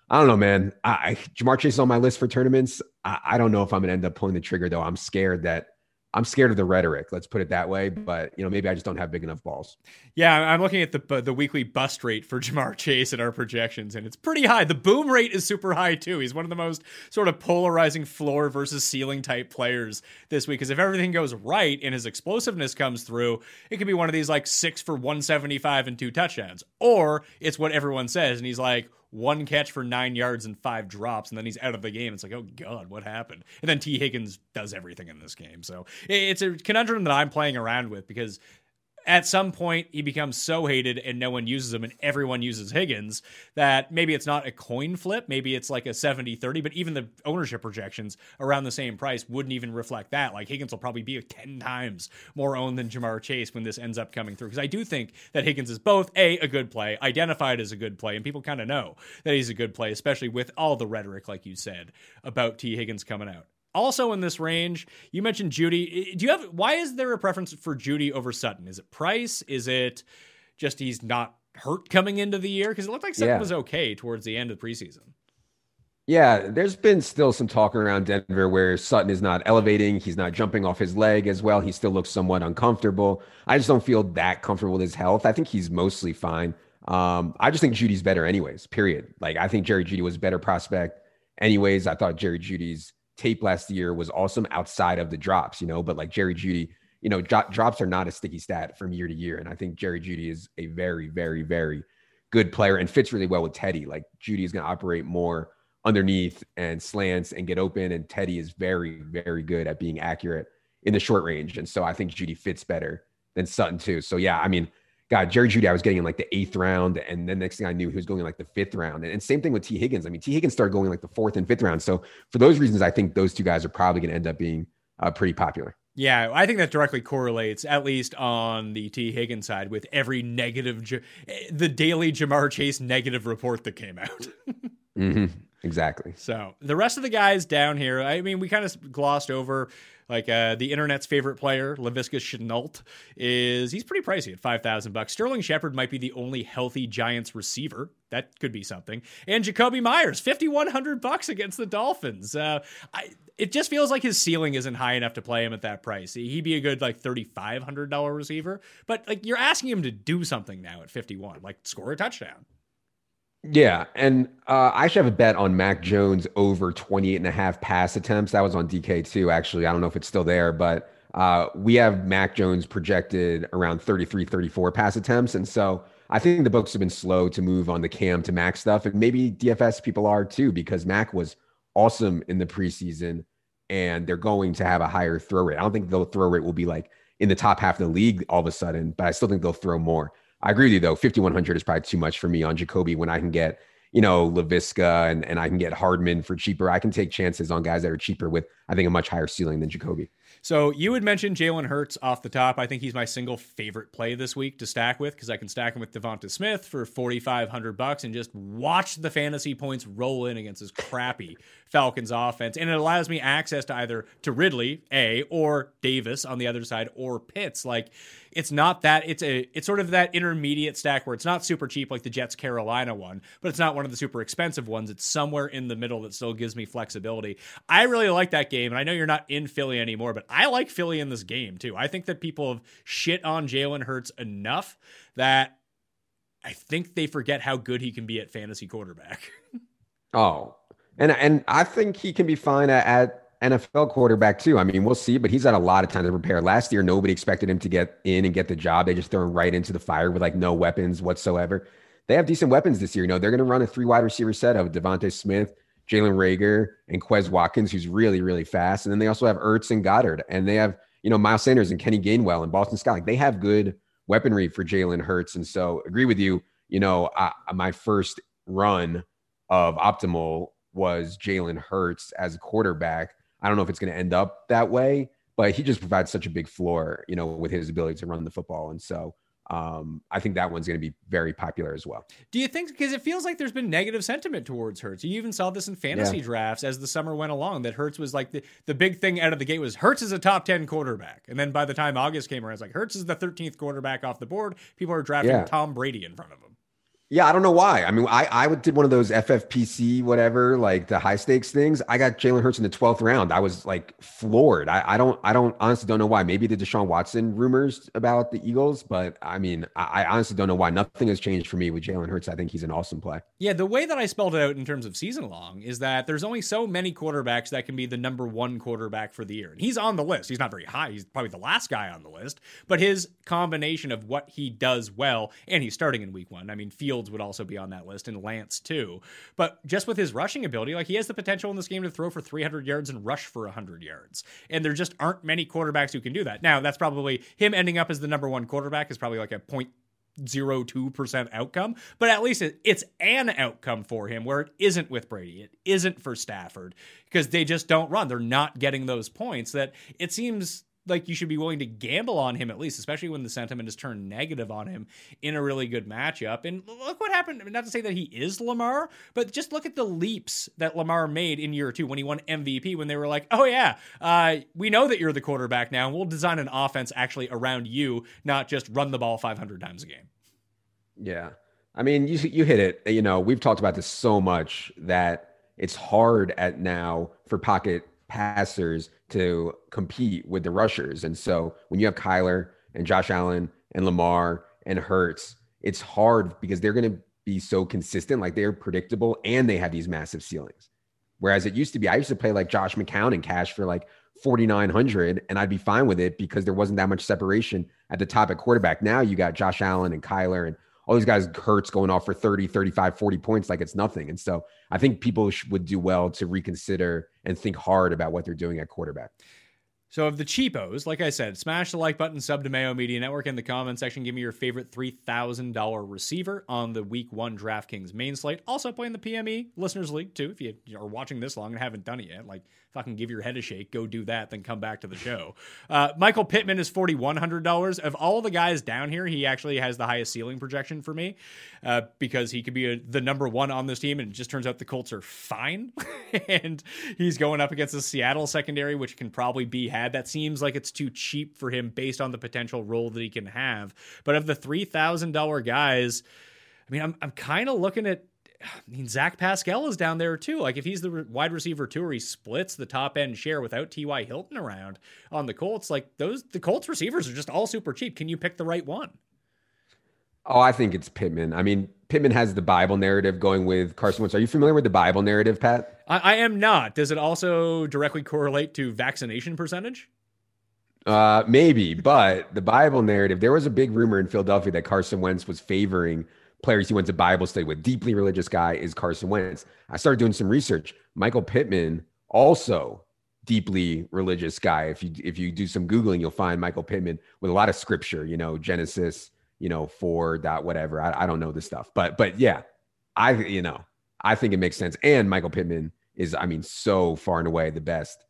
I don't know, man. I, I Ja'Marr Chase is on my list for tournaments. I, I don't know if I'm going to end up pulling the trigger though. I'm scared that I'm scared of the rhetoric. Let's put it that way. But you know, maybe I just don't have big enough balls. Yeah, I'm looking at the the weekly bust rate for [LAUGHS] Ja'Marr Chase at our projections, and it's pretty high. The boom rate is super high too. He's one of the most sort of polarizing floor versus ceiling type players this week. Because if everything goes right and his explosiveness comes through, it could be one of these like six for 175 and two touchdowns, or it's what everyone says, and he's like one catch for nine yards and five drops, and then he's out of the game. It's like, oh god, what happened? And then T. Higgins does everything in this game. So it's a conundrum that I'm playing around with because at some point he becomes so hated and no one uses him and everyone uses Higgins that maybe it's not a coin flip, maybe it's like a 70-30, but even the ownership projections around the same price wouldn't even reflect that. Like Higgins will probably be 10 times more owned than Ja'Marr Chase when this ends up coming through because I do think that Higgins is both a a good play, identified as a good play and people kind of know that he's a good play especially with all the rhetoric like you said about T Higgins coming out. Also in this range, you mentioned Jeudy. Do you have why is there a preference for Jeudy over Sutton? Is it price? Is it just he's not hurt coming into the year? Because it looked like Sutton yeah. was okay towards the end of the preseason. Yeah, there's been still some talk around Denver where Sutton is not elevating. He's not jumping off his leg as well. He still looks somewhat uncomfortable. I just don't feel that comfortable with his health. I think he's mostly fine. Um, I just think Jeudy's better, anyways, period. Like, I think Jerry Jeudy was a better prospect, anyways. I thought Jerry Jeudy's tape last year was awesome outside of the drops, you know, but like Jerry Jeudy, you know, dro- drops are not a sticky stat from year to year. And I think Jerry Jeudy is a very, very, very good player and fits really well with Teddy. Like Jeudy is going to operate more underneath and slants and get open. And Teddy is very, very good at being accurate in the short range. And so I think Jeudy fits better than Sutton too. So yeah, I mean, God, Jerry Jeudy, I was getting in like the eighth round, and then next thing I knew, he was going in like the fifth round. And, and same thing with T. Higgins. I mean, T. Higgins started going like the fourth and fifth round. So for those reasons, I think those two guys are probably going to end up being uh, pretty popular. Yeah, I think that directly correlates, at least on the T. Higgins side, with every negative, the daily Ja'Marr Chase negative report that came out. mm-hmm. Exactly. So the rest of the guys down here, I mean, we kind of glossed over like uh, the internet's favorite player, Laviska Shenault, is he's pretty pricey at five thousand bucks. Sterling Shepard might be the only healthy Giants receiver. That could be something. And Jakobi Meyers, fifty one hundred bucks against the Dolphins. Uh, I, it just feels like his ceiling isn't high enough to play him at that price. He'd be a good like thirty five hundred dollar receiver, but like you're asking him to do something now at fifty one, like score a touchdown. Yeah. And uh, I should have a bet on Mac Jones over 28 and a half pass attempts. That was on DK too, actually. I don't know if it's still there, but uh, we have Mac Jones projected around 33, 34 pass attempts. And so I think the books have been slow to move on the Cam to Mac stuff. And maybe DFS people are too, because Mac was awesome in the preseason and they're going to have a higher throw rate. I don't think the throw rate will be like in the top half of the league all of a sudden, but I still think they'll throw more. I agree with you though. 5100 is probably too much for me on Jakobi when I can get, you know, Laviska and, and I can get Hardman for cheaper. I can take chances on guys that are cheaper with, I think, a much higher ceiling than Jakobi. So you would mention Jalen Hurts off the top. I think he's my single favorite play this week to stack with because I can stack him with DeVonta Smith for forty five hundred bucks and just watch the fantasy points roll in against this crappy Falcons offense, and it allows me access to either to Ridley a or Davis on the other side or Pitts. Like it's not that it's a it's sort of that intermediate stack where it's not super cheap like the Jets Carolina one, but it's not one of the super expensive ones. It's somewhere in the middle that still gives me flexibility. I really like that game, and I know you're not in Philly anymore, but I like Philly in this game too. I think that people have shit on Jalen Hurts enough that I think they forget how good he can be at fantasy quarterback. [LAUGHS] oh, and and I think he can be fine at, at NFL quarterback too. I mean, we'll see, but he's had a lot of time to prepare. Last year, nobody expected him to get in and get the job. They just throw him right into the fire with like no weapons whatsoever. They have decent weapons this year. You know, they're going to run a three wide receiver set of DeVonta Smith, Jalen Reagor, and Quez Watkins, who's really, really fast. And then they also have Ertz and Goedert, and they have you know Miles Sanders and Kenny Gainwell and Boston Scott. Like they have good weaponry for Jalen Hurts. And so, agree with you. You know, I, my first run of optimal was Jalen Hurts as a quarterback. I don't know if it's going to end up that way, but he just provides such a big floor, you know, with his ability to run the football. And so um, I think that one's going to be very popular as well. Do you think because it feels like there's been negative sentiment towards Hurts. You even saw this in fantasy yeah. drafts as the summer went along. That Hurts was like the, the big thing out of the gate was Hurts is a top ten quarterback, and then by the time August came around, it's like Hurts is the 13th quarterback off the board. People are drafting yeah. Tom Brady in front of him. Yeah, I don't know why. I mean, I I did one of those FFPC whatever, like the high stakes things. I got Jalen Hurts in the twelfth round. I was like floored. I, I don't I don't honestly don't know why. Maybe the Deshaun Watson rumors about the Eagles, but I mean, I, I honestly don't know why. Nothing has changed for me with Jalen Hurts. I think he's an awesome play. Yeah, the way that I spelled it out in terms of season long is that there's only so many quarterbacks that can be the number one quarterback for the year. And he's on the list. He's not very high. He's probably the last guy on the list, but his combination of what he does well, and he's starting in week one. I mean, Fields would also be on that list, and Lance too. But just with his rushing ability, like he has the potential in this game to throw for 300 yards and rush for 100 yards. And there just aren't many quarterbacks who can do that. Now, that's probably him ending up as the number one quarterback is probably like a point zero two percent outcome, but at least it, it's an outcome for him where it isn't with Brady, it isn't for Stafford because they just don't run. They're not getting those points that it seems like you should be willing to gamble on him at least, especially when the sentiment is turned negative on him in a really good matchup. And look what happened. Not to say that he is Lamar, but just look at the leaps that Lamar made in year two when he won MVP. When they were like, "Oh yeah, uh, we know that you're the quarterback now, and we'll design an offense actually around you, not just run the ball 500 times a game." Yeah, I mean, you you hit it. You know, we've talked about this so much that it's hard at now for pocket passers to compete with the rushers. And so when you have Kyler and Josh Allen and Lamar and Hurts, it's hard because they're going to be so consistent, like they're predictable and they have these massive ceilings. Whereas it used to be, I used to play like Josh McCown and cash for like 4,900 and I'd be fine with it because there wasn't that much separation at the top at quarterback. Now you got Josh Allen and Kyler and all these guys Hurts going off for 30, 35, 40 points like it's nothing. And so I think people would do well to reconsider and think hard about what they're doing at quarterback. So of the cheapos, like I said, smash the like button, sub to Mayo Media Network in the comment section. Give me your favorite three thousand dollar receiver on the Week One DraftKings main slate. Also playing the PME Listeners League too. If you are watching this long and haven't done it yet, like fucking give your head a shake, go do that, then come back to the show. Uh, Michael Pittman is forty one hundred dollars. Of all the guys down here, he actually has the highest ceiling projection for me uh, because he could be a, the number one on this team, and it just turns out the Colts are fine, [LAUGHS] and he's going up against the Seattle secondary, which can probably be had. That seems like it's too cheap for him based on the potential role that he can have. But of the three thousand dollar guys, I mean, I'm I'm kind of looking at [SIGHS] I mean, Zach Pascal is down there too. Like if he's the wide receiver too, or he splits the top end share without T.Y. Hilton around on the Colts, like those the Colts receivers are just all super cheap. Can you pick the right one? Oh, I think it's Pittman. I mean, Pittman has the Bible narrative going with Carson Wentz. Are you familiar with the Bible narrative, Pat? I, I am not. Does it also directly correlate to vaccination percentage? Uh, maybe, but the Bible narrative. There was a big rumor in Philadelphia that Carson Wentz was favoring players he went to Bible study with. Deeply religious guy is Carson Wentz. I started doing some research. Michael Pittman, also deeply religious guy. If you if you do some googling, you'll find Michael Pittman with a lot of scripture. You know, Genesis. You know, four dot whatever. I, I don't know this stuff, but but yeah, I you know I think it makes sense. And Michael Pittman is, I mean, so far and away the best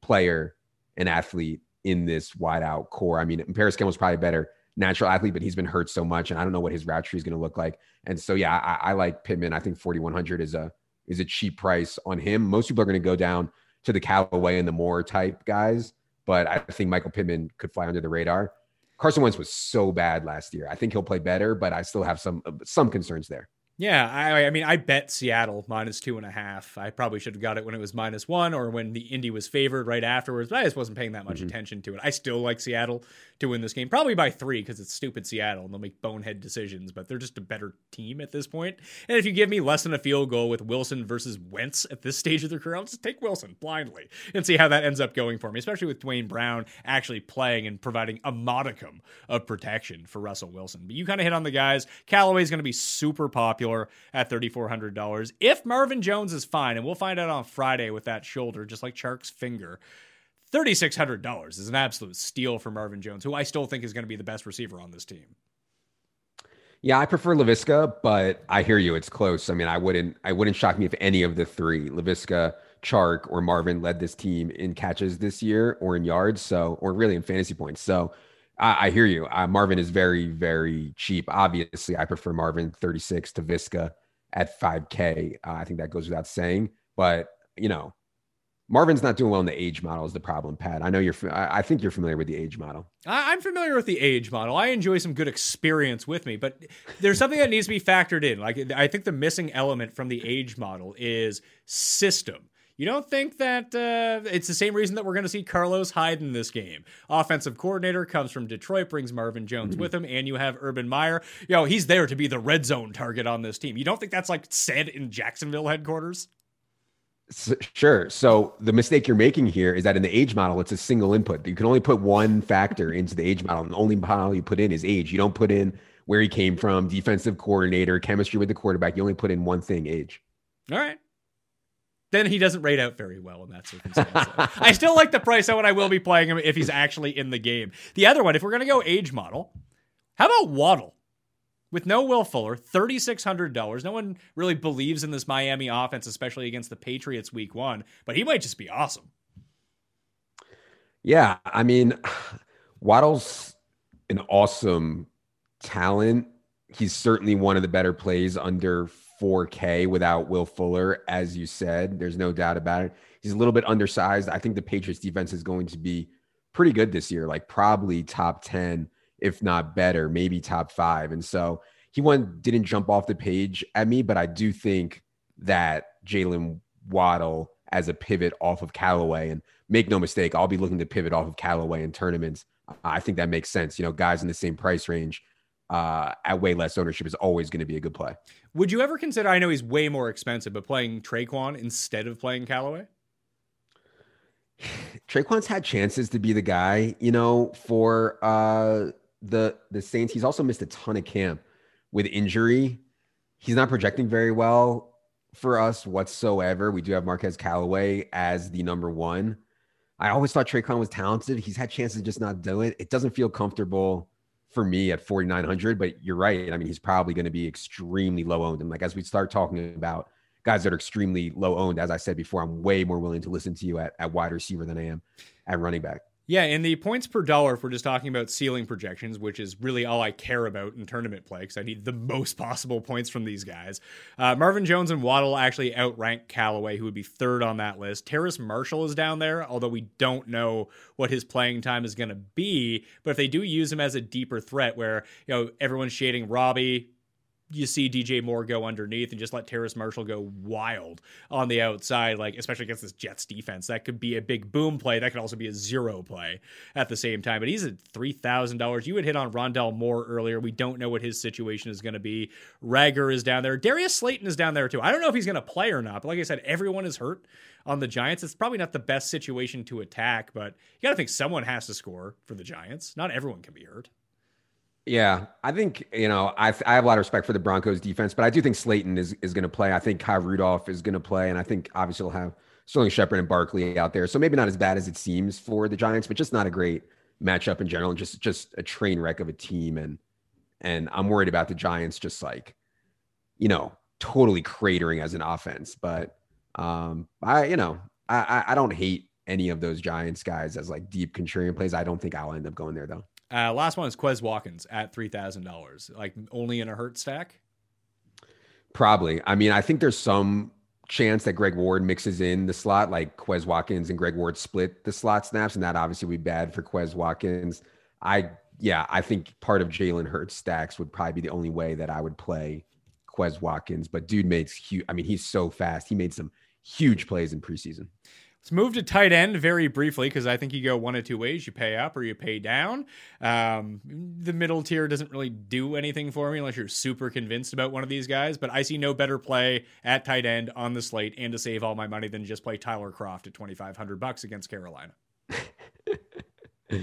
player and athlete in this wide out core. I mean, Parris Campbell's probably better natural athlete, but he's been hurt so much, and I don't know what his route tree is going to look like. And so, yeah, I, I like Pittman. I think 4100 is a is a cheap price on him. Most people are going to go down to the Callaway and the Moore type guys, but I think Michael Pittman could fly under the radar. Carson Wentz was so bad last year. I think he'll play better, but I still have some some concerns there. Yeah, I, I mean, I bet Seattle minus two and a half. I probably should have got it when it was minus one or when the Indy was favored right afterwards, but I just wasn't paying that much mm-hmm. attention to it. I still like Seattle to win this game, probably by three because it's stupid Seattle and they'll make bonehead decisions, but they're just a better team at this point. And if you give me less than a field goal with Wilson versus Wentz at this stage of their career, I'll just take Wilson blindly and see how that ends up going for me, especially with Duane Brown actually playing and providing a modicum of protection for Russell Wilson. But you kind of hit on the guys. Callaway's going to be super popular at $3,400. If Marvin Jones is fine, and we'll find out on Friday with that shoulder, just like Chark's finger, $3,600 is an absolute steal for Marvin Jones, who I still think is going to be the best receiver on this team. Yeah, I prefer Laviska, but I hear you. It's close. I mean, I wouldn't I wouldn't shock me if any of the three, Laviska, Chark, or Marvin led this team in catches this year or in yards. So or really in fantasy points. So I, I hear you. Uh, Marvin is very, very cheap. Obviously, I prefer Marvin 36 to Visca at 5K. Uh, I think that goes without saying. But you know, Marvin's not doing well in the age model is the problem, Pat. I know you're. I think you're familiar with the age model. I'm familiar with the age model. I enjoy some good experience with me, but there's something that needs to be factored in. Like I think the missing element from the age model is system. You don't think that uh, it's the same reason that we're going to see Carlos Hyde in this game? Offensive coordinator comes from Detroit, brings Marvin Jones mm-hmm. with him, and you have Urban Meyer. You know he's there to be the red zone target on this team. You don't think that's like said in Jacksonville headquarters? Sure. So the mistake you're making here is that in the age model, it's a single input. You can only put one factor into the age model, and the only model you put in is age. You don't put in where he came from, defensive coordinator, chemistry with the quarterback. You only put in one thing, age. All right. Then he doesn't rate out very well in that circumstance. I still like the price out, and I will be playing him if he's actually in the game. The other one, if we're going to go age model, how about Waddle? with no Will Fuller, $3,600. No one really believes in this Miami offense, especially against the Patriots week one, but he might just be awesome. Yeah. I mean, Waddle's an awesome talent. He's certainly one of the better plays under 4K without Will Fuller, as you said. There's no doubt about it. He's a little bit undersized. I think the Patriots defense is going to be pretty good this year, like probably top 10 if not better, maybe top five. And so he one didn't jump off the page at me, but I do think that Jalen Waddle as a pivot off of Callaway, and make no mistake, I'll be looking to pivot off of Callaway in tournaments. I think that makes sense. You know, guys in the same price range uh, at way less ownership is always going to be a good play. Would you ever consider? I know he's way more expensive, but playing Tre'Quan instead of playing Callaway? [SIGHS] Tre'Quan's had chances to be the guy, you know, for uh the the Saints. He's also missed a ton of camp with injury. He's not projecting very well for us whatsoever. We do have Marquez Callaway as the number one. I always thought Tre'Quan was talented. He's had chances just not do it. It doesn't feel comfortable for me at 4,900, but you're right. I mean, he's probably going to be extremely low owned. And like, as we start talking about guys that are extremely low owned, as I said before, I'm way more willing to listen to you at, at wide receiver than I am at running back. Yeah, and the points per dollar, if we're just talking about ceiling projections, which is really all I care about in tournament play, because I need the [LAUGHS] most possible points from these guys. Uh, Marvin Jones and Waddle actually outrank Callaway, who would be third on that list. Terrace Marshall is down there, although we don't know what his playing time is going to be. But if they do use him as a deeper threat, where you know everyone's shading Robbie, you see DJ Moore go underneath and just let Terrace Marshall go wild on the outside, like especially against this Jets defense. That could be a big boom play. That could also be a zero play at the same time. But he's at three thousand dollars. You had hit on Rondale Moore earlier. We don't know what his situation is going to be. Reagor is down there. Darius Slayton is down there too. I don't know if he's going to play or not. But like I said, everyone is hurt on the Giants. It's probably not the best situation to attack, but you got to think someone has to score for the Giants. Not everyone can be hurt. Yeah, I think you know I I have a lot of respect for the Broncos defense, but I do think Slayton is is going to play. I think Kyle Rudolph is going to play, and I think obviously we'll have Sterling Shepard and Barkley out there. So maybe not as bad as it seems for the Giants, but just not a great matchup in general, and just just a train wreck of a team. And and I'm worried about the Giants just like you know totally cratering as an offense. But um, I you know I I don't hate any of those Giants guys as like deep contrarian plays. I don't think I'll end up going there though. Uh, last one is Quez Watkins at three thousand dollars. Like only in a hurt stack. Probably. I mean, I think there's some chance that Greg Ward mixes in the slot, like Quez Watkins and Greg Ward split the slot snaps, and that obviously would be bad for Quez Watkins. I yeah, I think part of Jalen Hurts stacks would probably be the only way that I would play Quez Watkins. But dude makes huge. I mean, he's so fast. He made some huge plays in preseason. Let's move to tight end very briefly because I think you go one of two ways: you pay up or you pay down. Um, the middle tier doesn't really do anything for me unless you're super convinced about one of these guys. But I see no better play at tight end on the slate and to save all my money than just play Tyler Kroft at twenty five hundred bucks against Carolina. [LAUGHS]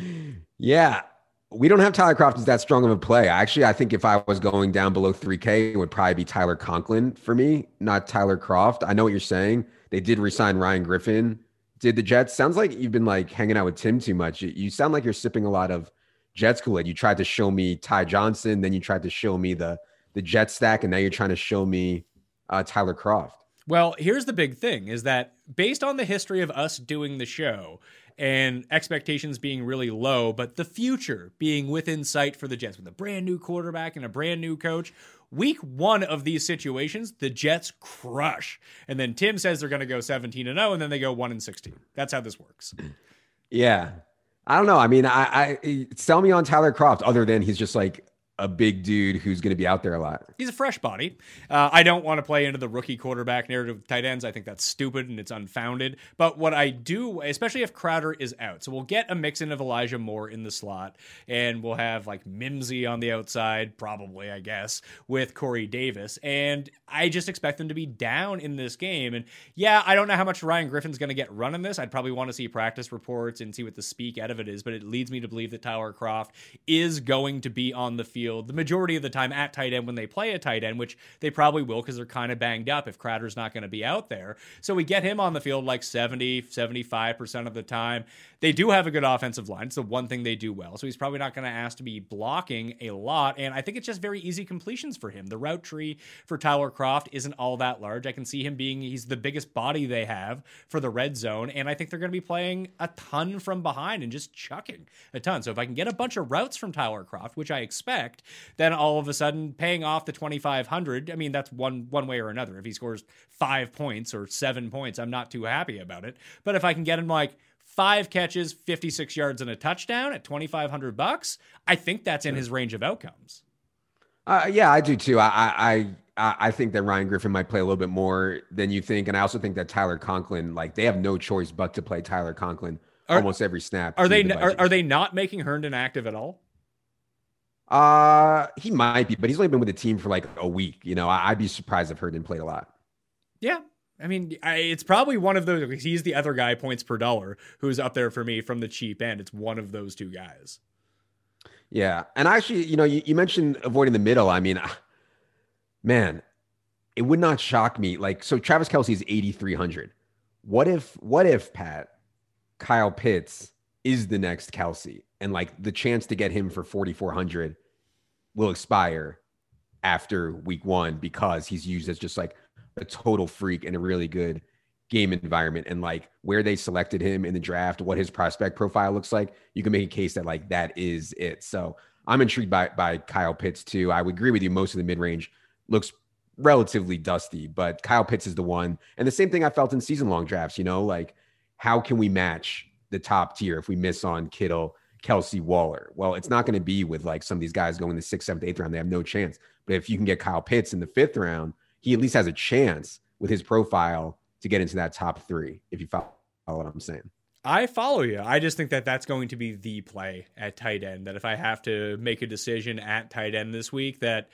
yeah, we don't have Tyler Kroft as that strong of a play. Actually, I think if I was going down below 3K, it would probably be Tyler Conklin for me, not Tyler Kroft. I know what you're saying. They did resign Ryan Griffin did the Jets. Sounds like you've been like hanging out with Tim too much. You sound like you're sipping a lot of Jets Kool Aid. You tried to show me Ty Johnson, then you tried to show me the the Jet stack, and now you're trying to show me uh, Tyler Kroft. Well, here's the big thing: is that based on the history of us doing the show and expectations being really low, but the future being within sight for the Jets with a brand new quarterback and a brand new coach. Week one of these situations, the Jets crush, and then Tim says they're going to go 17 and 0, and then they go one and 16. That's how this works. Yeah, I don't know. I mean, I, I sell me on Tyler Kroft, other than he's just like a big dude who's going to be out there a lot. He's a fresh body. Uh, I don't want to play into the rookie quarterback narrative with tight ends. I think that's stupid and it's unfounded. But what I do, especially if Crowder is out, so we'll get a mix in of Elijah Moore in the slot, and we'll have like Mimsy on the outside, probably, I guess, with Corey Davis. And I just expect them to be down in this game. And yeah, I don't know how much Ryan Griffin's going to get run in this. I'd probably want to see practice reports and see what the speak out of it is, but it leads me to believe that Tyler Kroft is going to be on the field field the majority of the time at tight end when they play a tight end, which they probably will because they're kind of banged up if Crowder's not going to be out there. So we get him on the field like 70, 75% of the time. They do have a good offensive line. It's the one thing they do well. So he's probably not going to ask to be blocking a lot. And I think it's just very easy completions for him. The route tree for Tyler Kroft isn't all that large. I can see him being, he's the biggest body they have for the red zone. And I think they're going to be playing a ton from behind and just chucking a ton. So if I can get a bunch of routes from Tyler Kroft, which I expect, then all of a sudden paying off the 2500 i mean that's one one way or another if he scores five points or seven points i'm not too happy about it but if i can get him like five catches 56 yards and a touchdown at 2500 bucks i think that's in his range of outcomes uh, yeah i do too I, I i think that ryan griffin might play a little bit more than you think and i also think that tyler conklin like they have no choice but to play tyler conklin are, almost every snap are they the are, are they not making herndon active at all uh, he might be, but he's only been with the team for like a week. You know, I, would be surprised if Herndon played a lot. Yeah. I mean, I, it's probably one of those. He's the other guy, points per dollar, who's up there for me from the cheap end. It's one of those two guys. Yeah. And actually, you know, you, you mentioned avoiding the middle. I mean, [SIGHS] man, it would not shock me. Like, so Travis Kelce is 8,300. What if, what if, Pat, Kyle Pitts is the next Kelce, and like the chance to get him for 4400 will expire after week 1 because he's used as just like a total freak and a really good game environment and like where they selected him in the draft, what his prospect profile looks like, you can make a case that like that is it. So I'm intrigued by by Kyle Pitts too. I would agree with you. Most of the mid range looks relatively dusty, but Kyle Pitts is the one. And the same thing I felt in season long drafts. You know, like how can we match the top tier if we miss on Kittle Kelce, Waller. Well, it's not going to be with like some of these guys going the sixth, seventh, eighth round. They have no chance. But if you can get Kyle Pitts in the fifth round, he at least has a chance with his profile to get into that top three. If you follow what I'm saying. I follow you. I just think that that's going to be the play at tight end. That if I have to make a decision at tight end this week, that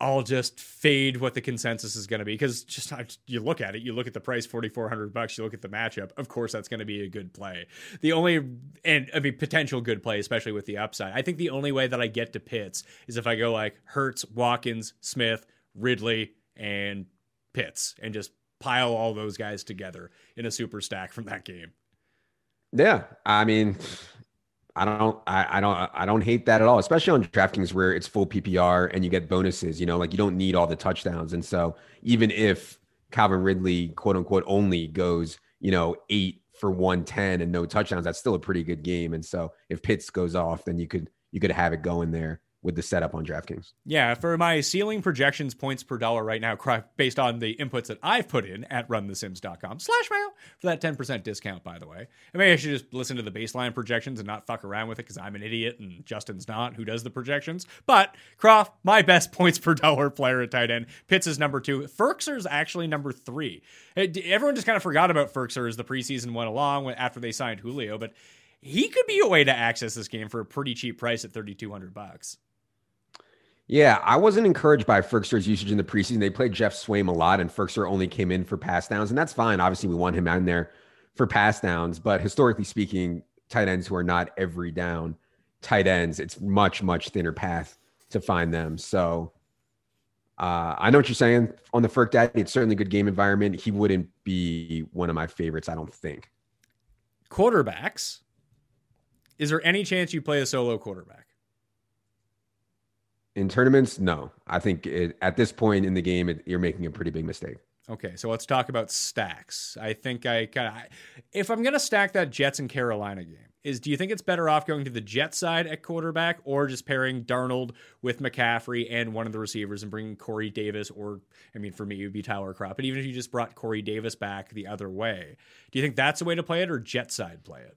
I'll just fade what the consensus is going to be because just you look at it, you look at the price, forty four hundred bucks. You look at the matchup. Of course, that's going to be a good play. The only and I mean potential good play, especially with the upside. I think the only way that I get to Pitts is if I go like Hurts, Watkins, Smith, Ridley, and Pitts, and just pile all those guys together in a super stack from that game. Yeah, I mean, I don't I, I don't I don't hate that at all, especially on DraftKings where it's full PPR and you get bonuses, you know, like you don't need all the touchdowns. And so even if Calvin Ridley, quote unquote, only goes, you know, eight for 110 and no touchdowns, that's still a pretty good game. And so if Pitts goes off, then you could you could have it going there with the setup on DraftKings. Yeah, for my ceiling projections points per dollar right now, based on the inputs that I've put in at runthesims.com slash mail for that 10% discount, by the way. And maybe I should just listen to the baseline projections and not fuck around with it because I'm an idiot and Justin's not who does the projections. But Kroft, my best [LAUGHS] points per dollar player at tight end. Pitts is number two. Firkser's actually number three. Everyone just kind of forgot about Firkser as the preseason went along after they signed Julio, but he could be a way to access this game for a pretty cheap price at 3200 bucks. Yeah, I wasn't encouraged by Firkser's usage in the preseason. They played Geoff Swaim a lot, and Firkser only came in for pass downs, and that's fine. Obviously, we want him out in there for pass downs, but historically speaking, tight ends who are not every down tight ends, it's much much thinner path to find them. So uh, I know what you're saying on the Ferk Daddy. It's certainly a good game environment. He wouldn't be one of my favorites, I don't think. Quarterbacks Is there any chance you play a solo quarterback? In tournaments, no. I think it, at this point in the game, it, you're making a pretty big mistake. Okay, so let's talk about stacks. I think I kind of, if I'm gonna stack that Jets and Carolina game, is do you think it's better off going to the Jet side at quarterback or just pairing Darnold with McCaffrey and one of the receivers and bringing Corey Davis or I mean for me it would be Tyler Kroft, but even if you just brought Corey Davis back the other way, do you think that's the way to play it or Jet side play it?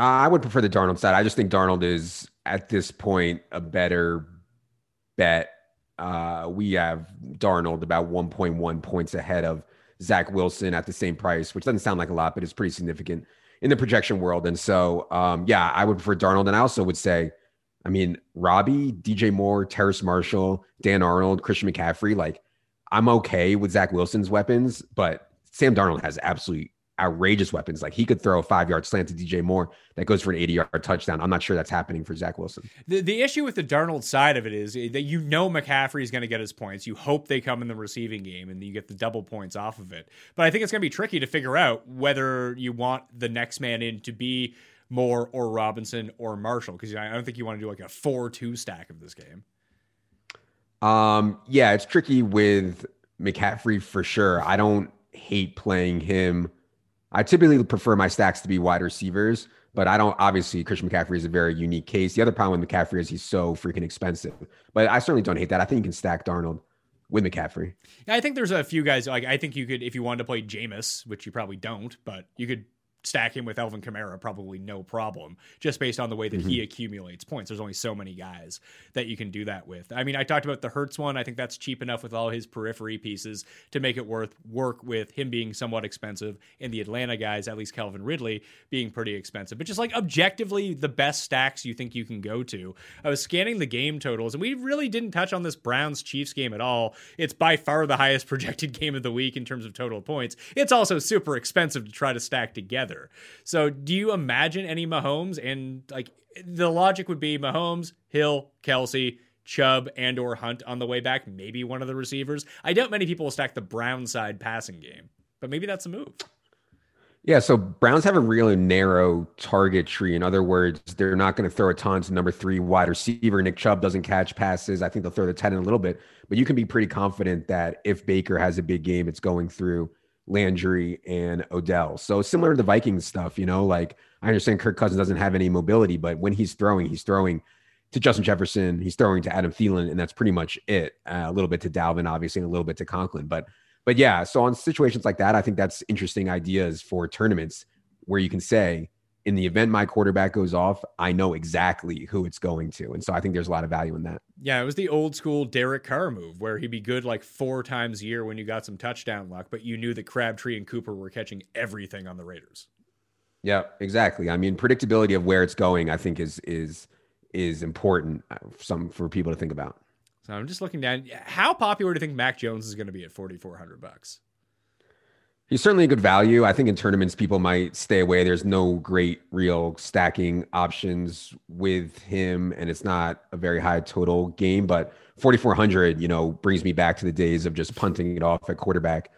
Uh, I would prefer the Darnold side. I just think Darnold is at this point a better bet uh, we have Darnold about 1.1 points ahead of Zach Wilson at the same price, which doesn't sound like a lot, but it's pretty significant in the projection world. And so, um, yeah, I would prefer Darnold. And I also would say, I mean, Robbie, DJ Moore, Terrace Marshall, Dan Arnold, Christian McCaffrey, like I'm okay with Zach Wilson's weapons, but Sam Darnold has absolutely outrageous weapons. Like he could throw a five yard slant to DJ Moore that goes for an 80 yard touchdown. I'm not sure that's happening for Zach Wilson. The, the issue with the Darnold side of it is that you know McCaffrey is going to get his points. You hope they come in the receiving game and you get the double points off of it. But I think it's going to be tricky to figure out whether you want the next man in to be Moore or Robinson or Marshall because I don't think you want to do like a 4 2 stack of this game. Um, yeah, it's tricky with McCaffrey for sure. I don't hate playing him I typically prefer my stacks to be wide receivers, but I don't. Obviously, Christian McCaffrey is a very unique case. The other problem with McCaffrey is he's so freaking expensive. But I certainly don't hate that. I think you can stack Darnold with McCaffrey. Yeah, I think there's a few guys like I think you could if you wanted to play Jameis, which you probably don't, but you could stack him with Alvin Kamara, probably no problem, just based on the way that mm-hmm. he accumulates points. There's only so many guys that you can do that with. I mean, I talked about the Hurts one. I think that's cheap enough with all his periphery pieces to make it worth work with him being somewhat expensive and the Atlanta guys, at least Calvin Ridley, being pretty expensive. But just like objectively, the best stacks you think you can go to. I was scanning the game totals, and we really didn't touch on this Browns Chiefs game at all. It's by far the highest [LAUGHS] projected game of the week in terms of total points. It's also super expensive to try to stack together together. So do you imagine any Mahomes and like the logic would be Mahomes, Hill, Kelce, Chubb, and or Hunt on the way back, maybe one of the receivers. I doubt many people will stack the Brown side passing game, but maybe that's a move. Yeah, so Browns have a really narrow target tree. In other words, they're not going to throw a ton to number three wide receiver. Nick Chubb doesn't catch passes. I think they'll throw the 10 in a little bit, but you can be pretty confident that if Baker has a big game, it's going through Landry and Odell. So similar to the Vikings stuff, you know, like I understand Kirk Cousins doesn't have any mobility, but when he's throwing, he's throwing to Justin Jefferson, he's throwing to Adam Thielen, and that's pretty much it. Uh, a little bit to Dalvin, obviously, and a little bit to Conklin, but but yeah. So on situations like that, I think that's interesting ideas for tournaments where you can say, in the event my quarterback goes off, I know exactly who it's going to. And so I think there's a lot of value in that. Yeah, it was the old school Derek Carr move where he'd be good like four times a year when you got some touchdown luck, but you knew that Crabtree and Cooper were catching everything on the Raiders. Yeah, exactly. I mean, predictability of where it's going, I think is is is important uh, some for people to think about. So I'm just looking down. How popular do you think Mac Jones is going to be at 4,400 bucks? He's certainly a good value. I think in tournaments, people might stay away. There's no great real stacking options with him, and it's not a very high total game. But 4,400, you know, brings me back to the days of just punting it off at quarterback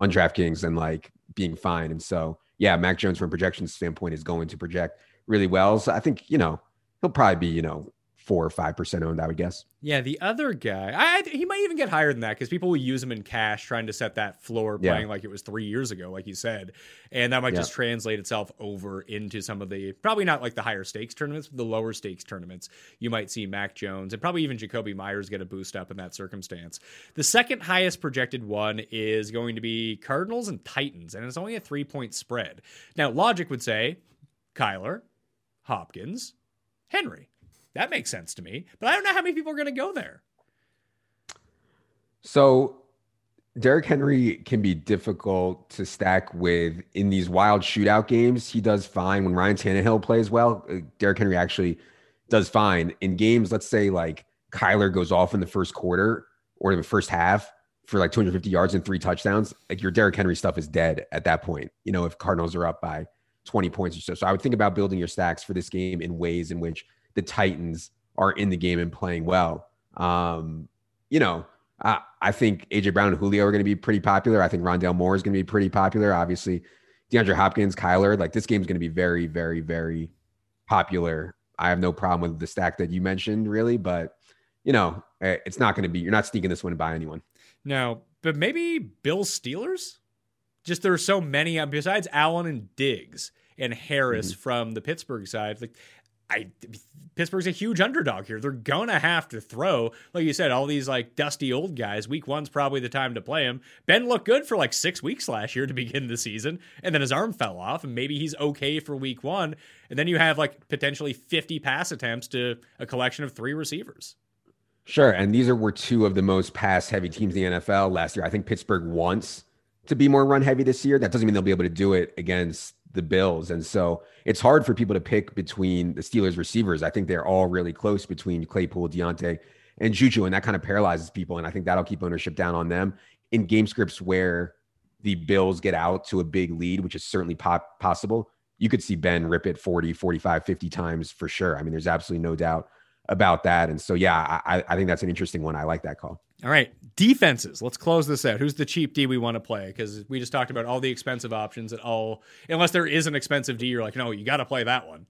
on DraftKings and like being fine. And so, yeah, Mac Jones from a projection standpoint is going to project really well. So I think, you know, he'll probably be, you know, four or five percent owned, I would guess. Yeah, the other guy, I, he might even get higher than that because people will use him in cash, trying to set that floor, playing yeah. like it was three years ago, like you said, and that might yeah. just translate itself over into some of the probably not like the higher stakes tournaments, but the lower stakes tournaments. You might see Mac Jones and probably even Jakobi Meyers get a boost up in that circumstance. The second highest projected one is going to be Cardinals and Titans, and it's only a three point spread. Now, logic would say Kyler, Hopkins, Henry. That makes sense to me. But I don't know how many people are going to go there. So Derrick Henry can be difficult to stack with in these wild shootout games. He does fine when Ryan Tannehill plays well. Uh, Derrick Henry actually does fine in games. Let's say like Kyler goes off in the first quarter or the first half for like 250 yards and three touchdowns. Like your Derrick Henry stuff is dead at that point. You know, if Cardinals are up by 20 points or so. So I would think about building your stacks for this game in ways in which the Titans are in the game and playing well. Um, you know, I, I think AJ Brown and Julio are going to be pretty popular. I think Rondale Moore is going to be pretty popular. Obviously, DeAndre Hopkins, Kyler, like this game is going to be very, very, very popular. I have no problem with the stack that you mentioned, really, but you know, eh, it's not going to be. You're not sneaking this one by anyone. No, but maybe Bill Steelers. Just there are so many besides Allen and Diggs and Harris Mm-hmm. from the Pittsburgh side. Like, I Pittsburgh's a huge underdog here. They're gonna have to throw, like you said, all these like dusty old guys. Week one's probably the time to play him. Ben looked good for like six weeks last year to begin the season, and then his arm fell off, and maybe he's okay for week one. And then you have like potentially fifty pass attempts to a collection of three receivers. Sure. And these are were two of the most pass heavy teams in the NFL last year. I think Pittsburgh wants to be more run heavy this year. That doesn't mean they'll be able to do it against the Bills. And so it's hard for people to pick between the Steelers receivers. I think they're all really close between Claypool, Diontae, and Juju. And that kind of paralyzes people. And I think that'll keep ownership down on them in game scripts where the Bills get out to a big lead, which is certainly possible. You could see Ben rip it 40, 45, 50 times for sure. I mean, there's absolutely no doubt about that. And so, yeah, I, I think that's an interesting one. I like that call. All right, defenses. Let's close this out. Who's the cheap D we want to play? Because we just talked about all the expensive options at all. Unless there is an expensive D, you're like, no, you got to play that one.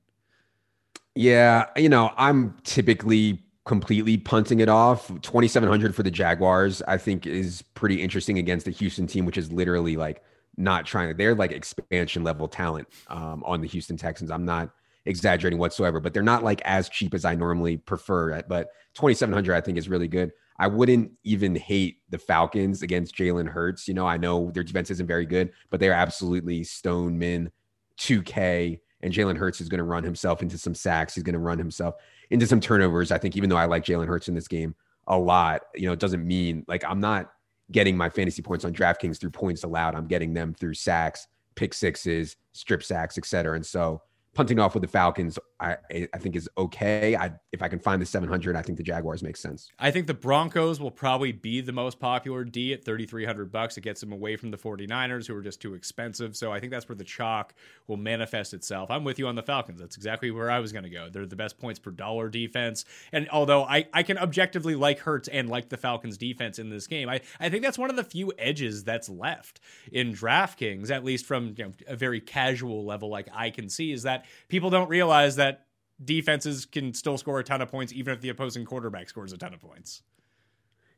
Yeah, you know, I'm typically completely punting it off. 2700 for the Jaguars, I think is pretty interesting against the Houston team, which is literally like not trying they're like expansion level talent um, on the Houston Texans. I'm not exaggerating whatsoever, but they're not like as cheap as I normally prefer. But 2700, I think is really good. I wouldn't even hate the Falcons against Jalen Hurts. You know, I know their defense isn't very good, but they're absolutely stone min 2K. And Jalen Hurts is going to run himself into some sacks. He's going to run himself into some turnovers. I think, even though I like Jalen Hurts in this game a lot, you know, it doesn't mean like I'm not getting my fantasy points on DraftKings through points allowed. I'm getting them through sacks, pick sixes, strip sacks, et cetera. And so punting off with the Falcons, I I think is okay. I if I can find the 700, I think the Jaguars make sense. I think the Broncos will probably be the most popular D at 3300 bucks. It gets them away from the 49ers who are just too expensive. So I think that's where the chalk will manifest itself. I'm with you on the Falcons. That's exactly where I was going to go. They're the best points per dollar defense. And although I, I can objectively like Hurts and like the Falcons defense in this game, I, I think that's one of the few edges that's left in DraftKings, at least from you know, a very casual level like I can see, is that people don't realize that defenses can still score a ton of points even if the opposing quarterback scores a ton of points.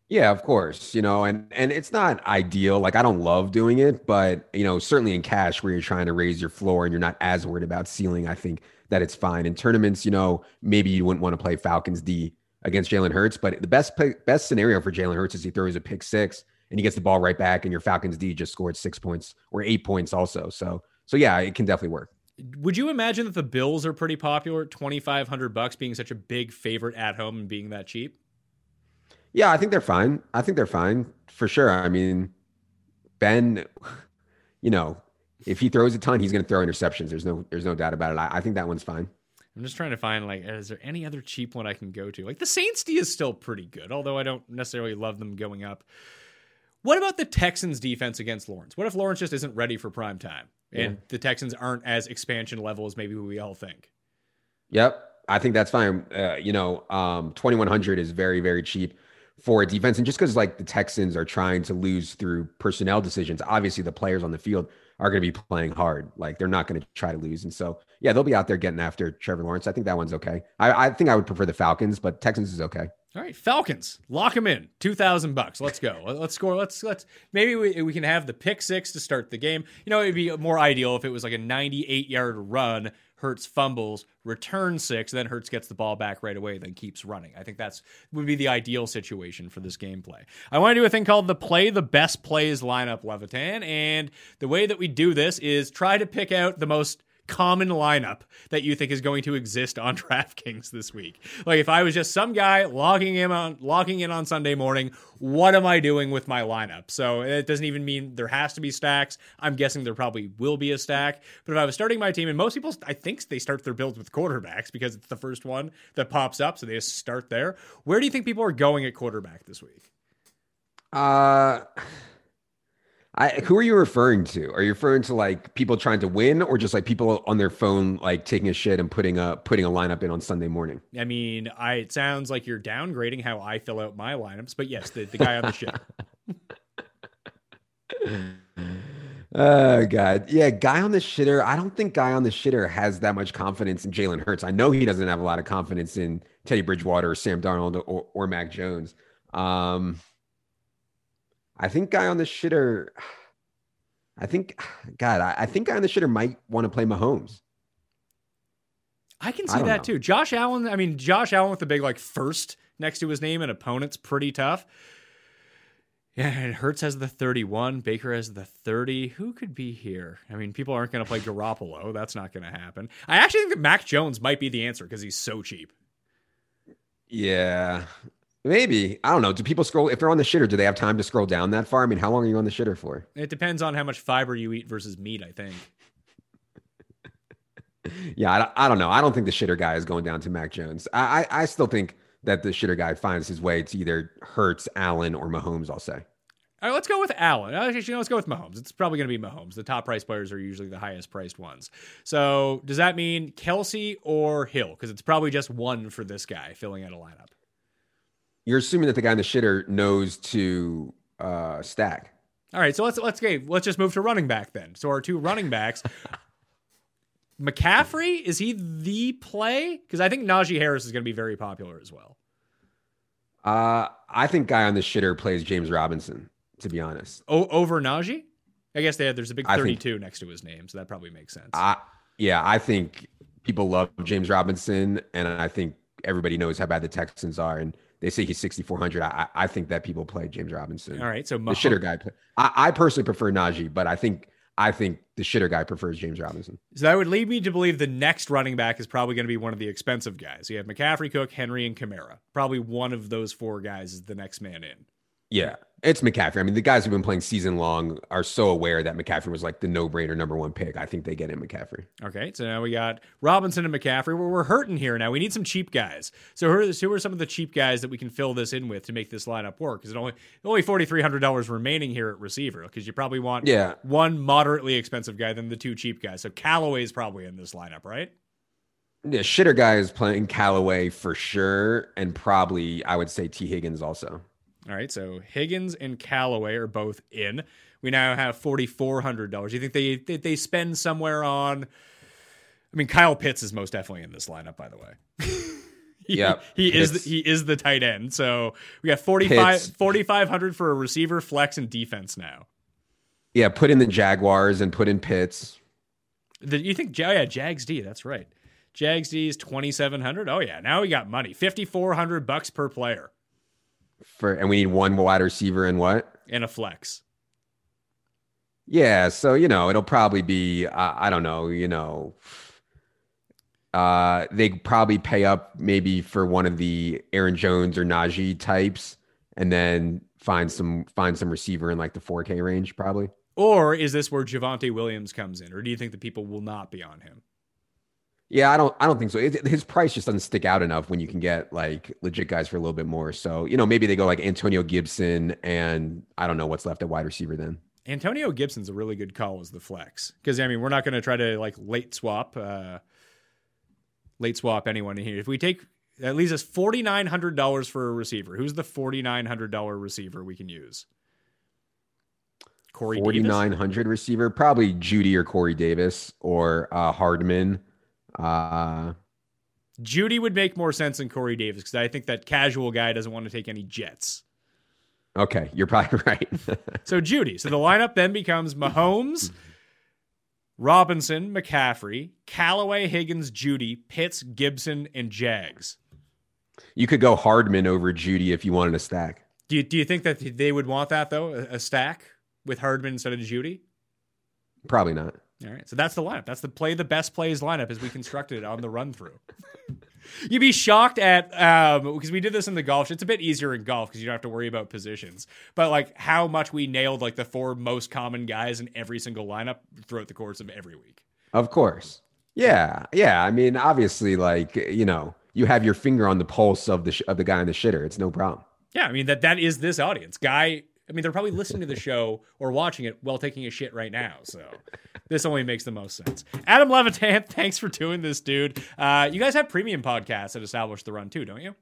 Yeah, of course. You know, and and it's not ideal. Like I don't love doing it, but you know, certainly in cash where you're trying to raise your floor and you're not as worried about ceiling, I think that it's fine. In tournaments, you know, maybe you wouldn't want to play Falcons D against Jalen Hurts, but the best best scenario for Jalen Hurts is he throws a pick six and he gets the ball right back, and your Falcons D just scored six points or eight points also. So so yeah, it can definitely work. Would you imagine that the Bills are pretty popular, twenty five hundred bucks, being such a big favorite at home and being that cheap? Yeah, I think they're fine. I think they're fine for sure. I mean, Ben, you know, if he throws a ton, he's going to throw interceptions. There's no, there's no doubt about it. I, I think that one's fine. I'm just trying to find like, is there any other cheap one I can go to? Like the Saints D is still pretty good, although I don't necessarily love them going up. What about the Texans defense against Lawrence? What if Lawrence just isn't ready for prime time and the Texans aren't as expansion level as maybe we all think? Yep, I think that's fine. Uh, you know, um, 2100 is very, very cheap for a defense, and just because like the Texans are trying to lose through personnel decisions, obviously the players on the field are going to be playing hard. Like they're not going to try to lose, and so yeah, they'll be out there getting after Trevor Lawrence. I think that one's okay. I, I think I would prefer the Falcons, but Texans is okay. All right, Falcons, lock them in. Two thousand bucks. Let's go. Let's score. Let's let's maybe we, we can have the pick six to start the game. You know, it'd be more ideal if it was like a ninety-eight yard run. Hurts fumbles, return six, then Hurts gets the ball back right away, then keeps running. I think that's would be the ideal situation for this gameplay. I want to do a thing called the play the best plays lineup, Levitan, and the way that we do this is try to pick out the most common lineup that you think is going to exist on [LAUGHS] DraftKings this week. Like if I was just some guy logging in on logging in on Sunday morning, what am I doing with my lineup? So it doesn't even mean there has to be stacks. I'm guessing there probably will be a stack. But if I was starting my team, and most people I think they start their builds with quarterbacks because it's the first one that pops up, so they just start there. Where do you think people are going at quarterback this week? Uh I who are you referring to? Are you referring to like people trying to win or just like people on their phone like taking a shit and putting a putting a lineup in on Sunday morning? I mean, I it sounds like you're downgrading how I fill out my lineups, but yes, the, the guy on the ship. [LAUGHS] Oh God, yeah, guy on the shitter. I don't think guy on the shitter has that much confidence in Jalen Hurts. I know he doesn't have a lot of confidence in Teddy Bridgewater or Sam Darnold or, or Mac Jones. Um, I think guy on the shitter. I think, God, I, I think guy on the shitter might want to play Mahomes. I can see don't that know. too. Josh Allen, I mean, Josh Allen with the big like first next to his name and opponent's pretty tough. Yeah, and Hurts has the 31. Baker has the 30. Who could be here? I mean, people aren't going to play Garoppolo. That's not going to happen. I actually think that Mac Jones might be the answer because he's so cheap. Yeah, maybe. I don't know. Do people scroll if they're on the shitter? Do they have time to scroll down that far? I mean, how long are you on the shitter for? It depends on how much fiber you eat versus meat, I think. [LAUGHS] Yeah, I, don't- I don't know. I don't think the shitter guy is going down to Mac Jones. I, I, I still think that the shitter guy finds his way to either Hurts, Allen, or Mahomes. I'll say. All right, let's go with Allen. Actually, let's go with Mahomes. It's probably going to be Mahomes. The top price players are usually the highest priced ones. So, does that mean Kelce or Hill? Because it's probably just one for this guy filling out a lineup. You're assuming that the guy in the shitter knows to uh, stack. All right, so let's let's okay, let's just move to running back then. So our two running backs, [LAUGHS] McCaffrey is he the play? Because I think Najee Harris is going to be very popular as well. Uh, I think guy on the shitter plays James Robinson. To be honest, O- over Najee? I guess they had, there's a big I think- 32 next to his name, so that probably makes sense. I yeah, I think people love James Robinson, and I think everybody knows how bad the Texans are, and they say he's 6,400. I, I think that people play James Robinson. All right, so the shitter guy. Play. I, I personally prefer Najee, but I think I think the shitter guy prefers James Robinson. So that would lead me to believe the next running back is probably going to be one of the expensive guys. You have McCaffrey, Cook, Henry, and Kamara. Probably one of those four guys is the next man in. Yeah, it's McCaffrey. I mean, the guys who've been playing season long are so aware that McCaffrey was like the no brainer number one pick. I think they get in McCaffrey. Okay, so now we got Robinson and McCaffrey. We're, we're hurting here now. We need some cheap guys. So who are, who are some of the cheap guys that we can fill this in with to make this lineup work? Because it only only forty three hundred dollars remaining here at receiver. Because you probably want Yeah. one moderately expensive guy than the two cheap guys. So Callaway is probably in this lineup, right? Yeah, shitter guy is playing Callaway for sure, and probably I would say Tee Higgins also. All right, so Higgins and Callaway are both in. We now have forty four hundred dollars. You think they, they they spend somewhere on? I mean, Kyle Pitts is most definitely in this lineup, by the way. [LAUGHS] he, Yep, he is the, he is the tight end. So we got 45 4500 for a receiver, flex, and defense now. Yeah, put in the Jaguars and put in Pitts. The, you think? Oh yeah, Jags D. That's right. Jags D is twenty seven hundred. Oh yeah, now we got money. Fifty four hundred bucks per player for and we need one wide receiver and what? and a flex. Yeah, so you know it'll probably be uh, I don't know, you know, uh, they probably pay up maybe for one of the Aaron Jones or Najee types, and then find some find some receiver in like the 4K range probably. Or is this where Javonte Williams comes in, or do you think the people will not be on him? Yeah, I don't I don't think so. It, his price just doesn't stick out enough when you can get like legit guys for a little bit more. So you know maybe they go like Antonio Gibson and I don't know what's left at wide receiver then. Antonio Gibson's a really good call as the flex because I mean we're not going to try to like late swap, uh, late swap anyone in here. If we take that leaves us forty nine hundred dollars for a receiver. Who's the forty nine hundred dollar receiver we can use? Corey Forty Davis? receiver, probably Jeudy or Corey Davis or uh, Hardman. Uh, Jeudy would make more sense than Corey Davis because I think that casual guy doesn't want to take any jets. okay, you're probably [LAUGHS] right. So Jeudy. So the lineup then becomes Mahomes, Robinson, McCaffrey, Callaway, Higgins, Jeudy, Pitts, Gibson, and Jags. you could go Hardman over Jeudy if you wanted a stack. Do you, do you think that they would want that though? A, a stack with Hardman instead of Jeudy? Probably not. All right. So that's the lineup. That's the play the best plays lineup as we constructed it on the run through. [LAUGHS] You'd be shocked at um because we did this in the golf. It's a bit easier in golf because you don't have to worry about positions. But like how much we nailed like the four most common guys in every single lineup throughout the course of every week. Of course. Yeah, yeah. I mean, obviously, like you know, you have your finger on the pulse of the sh- of the guy in the shitter. It's no problem. Yeah, I mean that that is this audience. Guy, I mean they're probably listening to the show or watching it while taking a shit right now. So this only makes the most sense. Adam Levitan, [LAUGHS] thanks for doing this, dude. Uh, you guys have premium podcasts that establish the run too, don't you?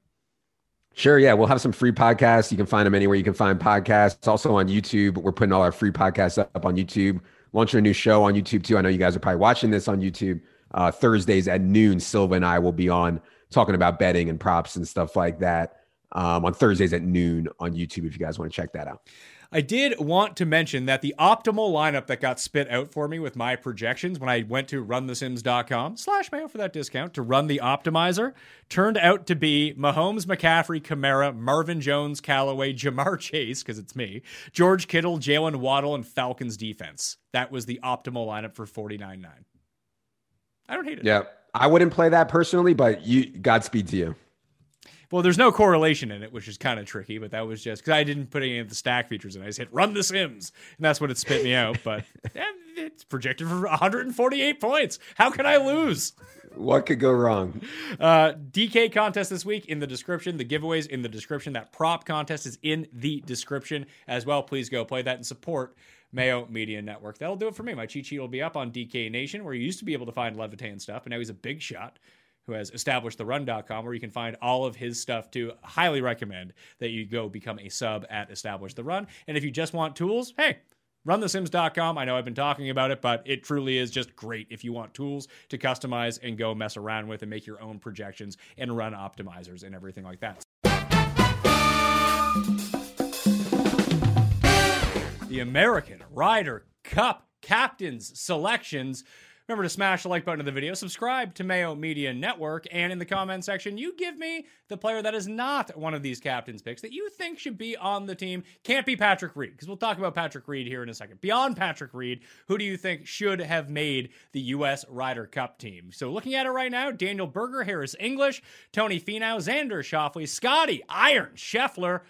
Sure. Yeah, we'll have some free podcasts. You can find them anywhere you can find podcasts. Also on YouTube, we're putting all our free podcasts up on YouTube. launching a new show on YouTube too. I know you guys are probably watching this on YouTube. Uh, Thursdays at noon, Silva and I will be on talking about betting and props and stuff like that um, on Thursdays at noon on YouTube if you guys want to check that out. I did want to mention that the optimal lineup that got spit out for me with my projections when I went to runthesims.com slash mayo for that discount to run the optimizer turned out to be Mahomes, McCaffrey, Kamara, Marvin Jones, Callaway, Ja'Marr Chase, because it's me, George Kittle, Jaylen Waddle, and Falcons defense. That was the optimal lineup for 49.9. I don't hate it. Yeah. I wouldn't play that personally, but you Godspeed to you. Well, there's no correlation in it, which is kind of tricky, but that was just because I didn't put any of the stack features in. I just hit run the Sims, and that's what it spit me out. But [LAUGHS] it's projected for 148 points. How can I lose? What could go wrong? Uh, DK contest this week in the description. The giveaways in the description. That prop contest is in the description as well. Please go play that and support Mayo Media Network. That'll do it for me. My cheat sheet will be up on DK Nation, where you used to be able to find Levitan stuff, and now he's a big shot who has established the run.com where you can find all of his stuff too. Highly recommend that you go become a sub at Establish the Run. And if you just want tools, hey, runthesims.com. I know I've been talking about it, but it truly is just great if you want tools to customize and go mess around with and make your own projections and run optimizers and everything like that. The American Ryder Cup captains selections Remember to smash the like button of the video, subscribe to Mayo Media Network, and in the comment section, you give me the player that is not one of these captain's picks that you think should be on the team. Can't be Patrick Reed, because we'll talk about Patrick Reed here in a second. Beyond Patrick Reed, who do you think should have made the U.S. Ryder Cup team? So looking at it right now, Daniel Berger, Harris English, Tony Finau, Xander Schauffele, Scottie, Iron, Scheffler,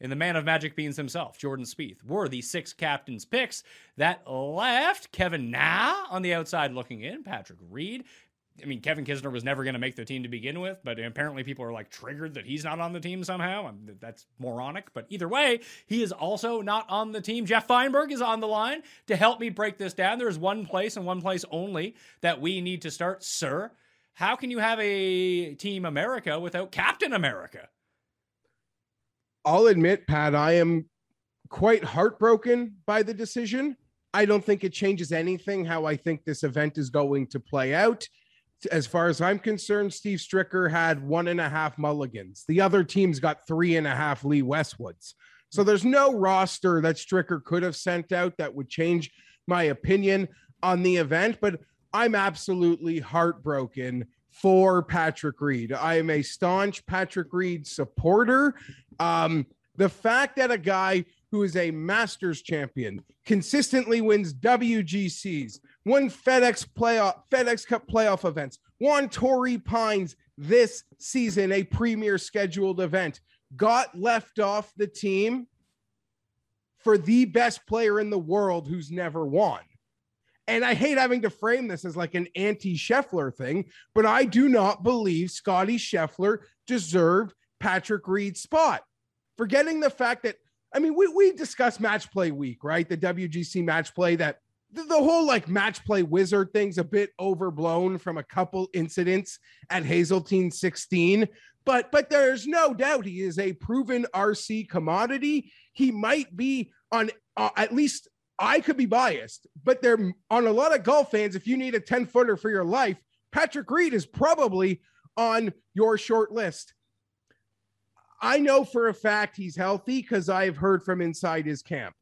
and the man of magic beans himself, Jordan Spieth, were the six captains' picks that left Kevin Na on the outside looking in, Patrick Reed. I mean, Kevin Kisner was never going to make the team to begin with, but apparently people are like triggered that he's not on the team somehow. That's moronic. But either way, he is also not on the team. Jeff Feinberg is on the line to help me break this down. There's one place and one place only that we need to start, sir. How can you have a Team America without Captain America? I'll admit, Pat, I am quite heartbroken by the decision. I don't think it changes anything how I think this event is going to play out. As far as I'm concerned, Steve Stricker had one and a half mulligans. The other teams got three and a half Lee Westwoods. So there's no roster that Stricker could have sent out that would change my opinion on the event. But I'm absolutely heartbroken for Patrick Reed. I am a staunch Patrick Reed supporter. Um, the fact that a guy who is a Masters champion consistently wins WGCs, won FedEx playoff, FedEx Cup playoff events, won Torrey Pines this season, a premier scheduled event, got left off the team for the best player in the world who's never won. And I hate having to frame this as like an anti Scheffler thing, but I do not believe Scottie Scheffler deserved Patrick Reed's spot. Forgetting the fact that, I mean, we, we discussed match play week, right? The WGC match play that the, the whole like match play wizard thing's a bit overblown from a couple incidents at Hazeltine 16. But but there's no doubt he is a proven RC commodity. He might be on uh, at least I could be biased, but they're on a lot of golf fans. If you need a 10 footer for your life, Patrick Reed is probably on your short list. I know for a fact he's healthy because I've heard from inside his camp.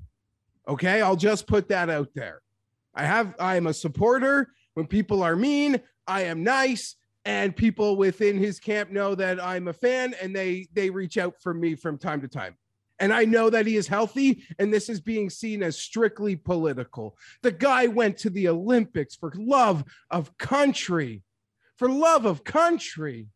Okay, I'll just put that out there. I have I am a supporter. When people are mean, I am nice, and people within his camp know that I'm a fan and they they reach out for me from time to time. And I know that he is healthy, and this is being seen as strictly political. The guy went to the Olympics for love of country, for love of country.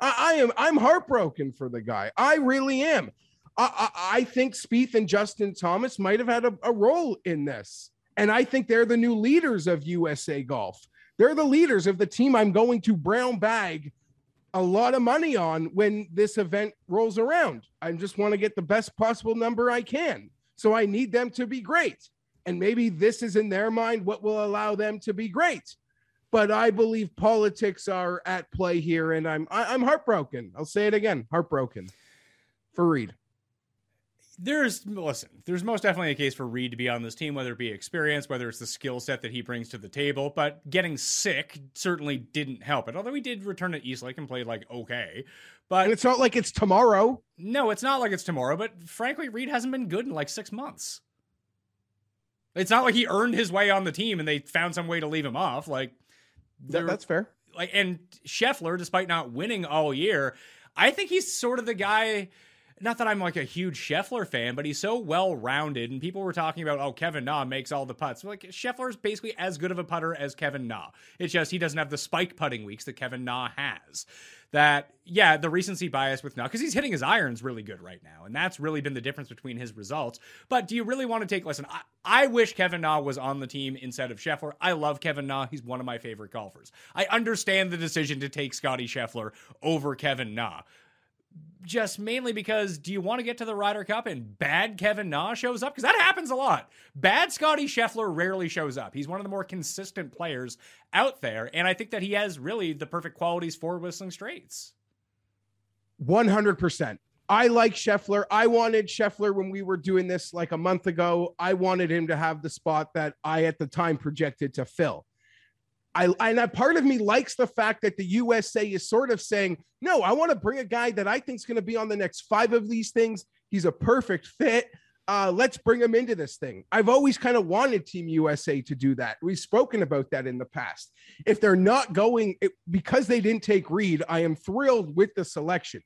I, I am I'm heartbroken for the guy. I really am. I, I, I think Spieth and Justin Thomas might have had a, a role in this. And I think they're the new leaders of USA Golf. They're the leaders of the team I'm going to brown bag a lot of money on when this event rolls around. I just want to get the best possible number I can. So I need them to be great. And maybe this is in their mind what will allow them to be great but I believe politics are at play here, and I'm I, am heartbroken. I'll say it again, heartbroken for Reed. There's listen, there's most definitely a case for Reed to be on this team, whether it be experience, whether it's the skill set that he brings to the table. But getting sick certainly didn't help it. Although he did return to Eastlake and played like okay, but And it's not like it's tomorrow. no, it's not like it's tomorrow. But frankly, Reed hasn't been good in like six months. It's not like he earned his way on the team and they found some way to leave him off. Like That- that's fair. like and Scheffler, despite not winning all year, I think he's sort of the guy. Not that I'm like a huge Scheffler fan, but he's so well rounded. And people were talking about, oh, Kevin Na makes all the putts. Like Scheffler's basically as good of a putter as Kevin Na. It's just he doesn't have the spike putting weeks that Kevin Na has. That yeah, the recency bias with Na because he's hitting his irons really good right now, and that's really been the difference between his results. But do you really want to take? Listen, I, I wish Kevin Na was on the team instead of Scheffler. I love Kevin Na; he's one of my favorite golfers. I understand the decision to take Scottie Scheffler over Kevin Na just mainly because do you want to get to the Ryder Cup and bad Kevin Na shows up? Because that happens a lot. Bad Scottie Scheffler rarely shows up. He's one of the more consistent players out there, and I think that he has really the perfect qualities for Whistling Straits. 100%. I like Scheffler. I wanted Scheffler when we were doing this like a month ago. I wanted him to have the spot that I at the time projected to fill. I and a part of me likes the fact that the USA is sort of saying, "No, I want to bring a guy that I think is going to be on the next 5 of these things. He's a perfect fit. Uh, let's bring him into this thing." I've always kind of wanted Team USA to do that. We've spoken about that in the past. If they're not going it, because they didn't take Reed, I am thrilled with the selection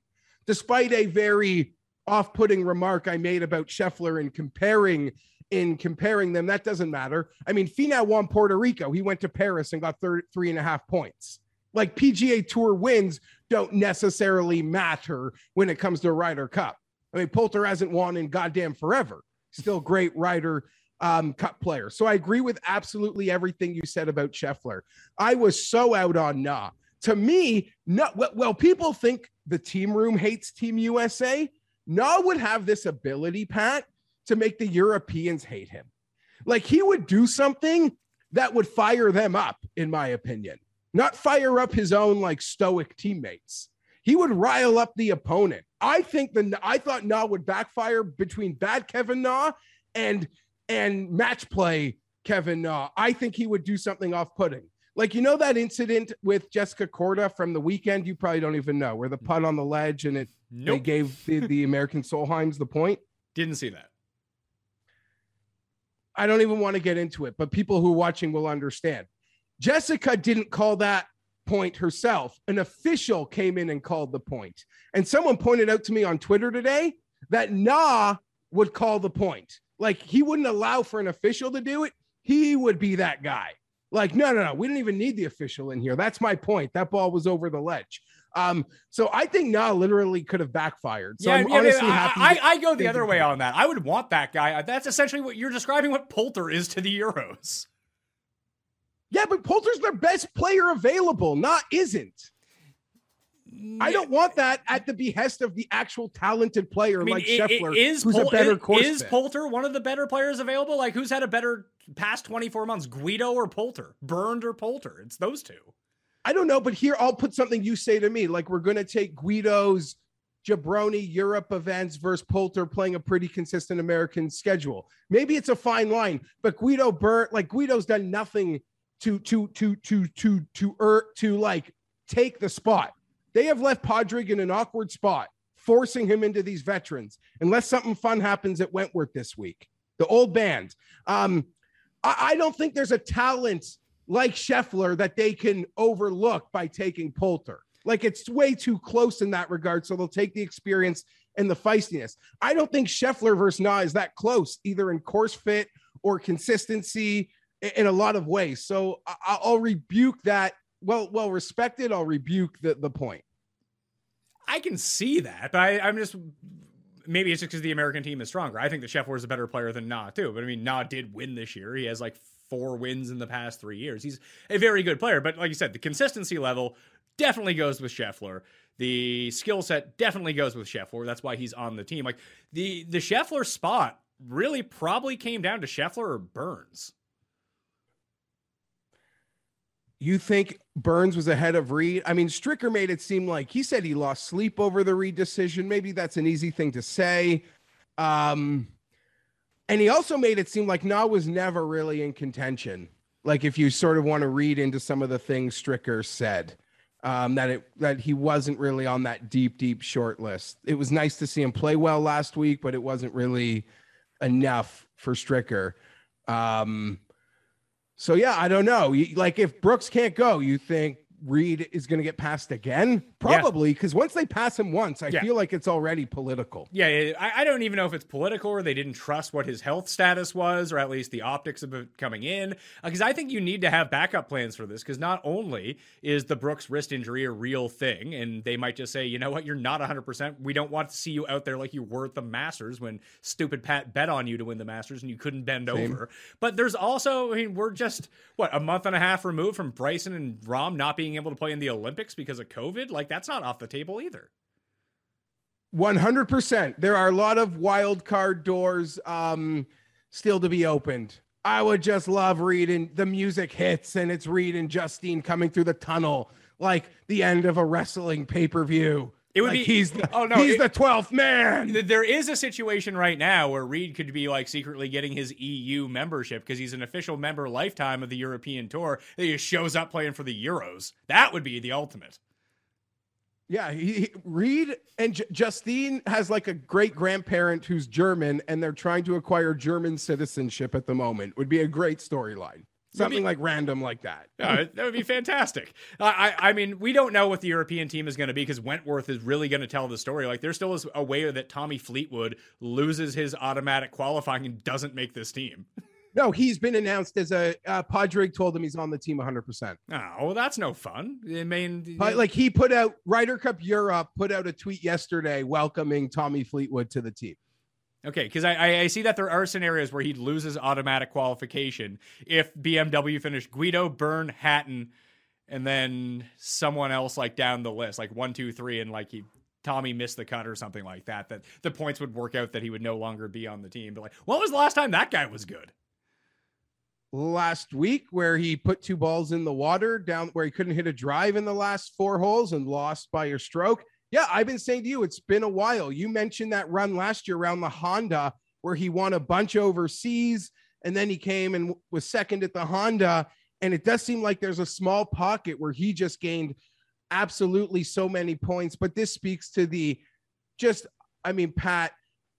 despite a very off-putting remark I made about Scheffler and comparing in comparing them. That doesn't matter. I mean, Finau won Puerto Rico. He went to Paris and got thir- three and a half points. Like PGA Tour wins don't necessarily matter when it comes to Ryder Cup. I mean, Poulter hasn't won in goddamn forever. Still great Ryder um, Cup player. So I agree with absolutely everything you said about Scheffler. I was so out on Na. To me, no, well, well, people think the team room hates Team USA. Na would have this ability, Pat, to make the Europeans hate him. Like he would do something that would fire them up, in my opinion, not fire up his own like stoic teammates. He would rile up the opponent. I think the I thought Na would backfire between bad Kevin Na and and match play Kevin Na. I think he would do something off-putting. Like you know that incident with Jessica Korda from the weekend. You probably don't even know where the putt on the ledge and it they gave the, the American Solheims the point. didn't see that. I don't even want to get into it, but people who are watching will understand. Jessica didn't call that point herself. An official came in and called the point. And someone pointed out to me on Twitter today that Na would call the point. Like he wouldn't allow for an official to do it. He would be that guy. Like, no, no, no, we didn't even need the official in here. That's my point. That ball was over the ledge. Um, so I think Na literally could have backfired. So yeah, I'm yeah, honestly I, happy. I, that- I go the other way on that. I would want that guy. That's essentially what you're describing. What Poulter is to the Euros. yeah, but Poulter's their best player available. Not isn't. I don't want that at the behest of the actual talented player I mean, like i- i- Scheffler, is who's Pol- a better course Is. Poulter one of the better players available? Like, who's had a better past 24 months, Guido or Poulter? Bernd or Poulter? It's those two. I don't know, but here I'll put something you say to me. Like we're to take Guido's Jabroni Europe events versus Poulter playing a pretty consistent American schedule. Maybe it's a fine line, but Guido Burt, like Guido's done nothing to to to to to to er, to like take the spot. They have left Padraig in an awkward spot, forcing him into these veterans. Unless something fun happens at Wentworth this week, the old band. Um, I, I don't think there's a talent like Scheffler that they can overlook by taking Poulter. Like it's way too close in that regard. So they'll take the experience and the feistiness. I don't think Scheffler versus Na is that close, either in course fit or consistency in a lot of ways. So I'll rebuke that. Well, well respected. I'll rebuke the, the point. I can see that, but I, I'm just maybe it's just because the American team is stronger. I think that Scheffler is a better player than Na too. But I mean, Na did win this year. He has like four wins in the past three years. He's a very good player. But like you said, the consistency level definitely goes with Scheffler. The skill set definitely goes with Scheffler. That's why he's on the team. Like the the Scheffler spot really probably came down to Scheffler or Burns. You think Burns was ahead of Reed? I mean, Stricker made it seem like he said he lost sleep over the Reed decision. Maybe that's an easy thing to say. Um, and he also made it seem like Na was never really in contention. Like if you sort of want to read into some of the things Stricker said, um, that it that he wasn't really on that deep, deep short list. It was nice to see him play well last week, but it wasn't really enough for Stricker. Um, so yeah, I don't know. Like if Brooks can't go, you think Reed is going to get passed again? Probably, because once they pass him once, I Yeah. feel like it's already political. Yeah, yeah, I, I don't even know if it's political or they didn't trust what his health status was, or at least the optics of it coming in. Uh, because I think you need to have backup plans for this. Because not only is the Brooks wrist injury a real thing, and they might just say, you know what, you're not 100%. We don't want to see you out there like you were at the Masters when stupid Pat bet on you to win the Masters and you couldn't bend Same. over. But there's also, I mean, we're just, what, a month and a half removed from Bryson and Rahm not being able to play in the Olympics because of COVID? Like, that's not off the table either. 100%. There are a lot of wild card doors um, still to be opened. I would just love reading the music hits and it's Reed and Justine coming through the tunnel like the end of a wrestling pay per view. It would Like be- he's the oh, no, he's it- the twelfth man. There is a situation right now where Reed could be like secretly getting his EU membership because he's an official member lifetime of the European Tour. That he just shows up playing for the Euros. That would be the ultimate. Yeah, he, he Reed and J- Justine has like a great grandparent who's German, and they're trying to acquire German citizenship at the moment. Would be a great storyline. Something like random like that. [LAUGHS] Yeah, that would be fantastic. I, I I mean, we don't know what the European team is going to be because Wentworth is really going to tell the story. Like, there still is a way that Tommy Fleetwood loses his automatic qualifying and doesn't make this team. [LAUGHS] No, he's been announced as a uh, Padraig told him he's on the team 100. percent Oh, well, that's no fun. I mean, But like he put out Ryder Cup Europe put out a tweet yesterday welcoming Tommy Fleetwood to the team. Okay, because I, I see that there are scenarios where he loses automatic qualification if BMW finished Guido, Byrne, Hatton, and then someone else like down the list, like one, two, three, and like he Tommy missed the cut or something like that. That the points would work out that he would no longer be on the team. But like, when was the last time that guy was good? Last week, where he put two balls in the water down where he couldn't hit a drive in the last four holes and lost by a stroke. Yeah, I've been saying to you, it's been a while. You mentioned that run last year around the Honda where he won a bunch overseas and then he came and was second at the Honda. And it does seem like there's a small pocket where he just gained absolutely so many points. But this speaks to the just, I mean, Pat,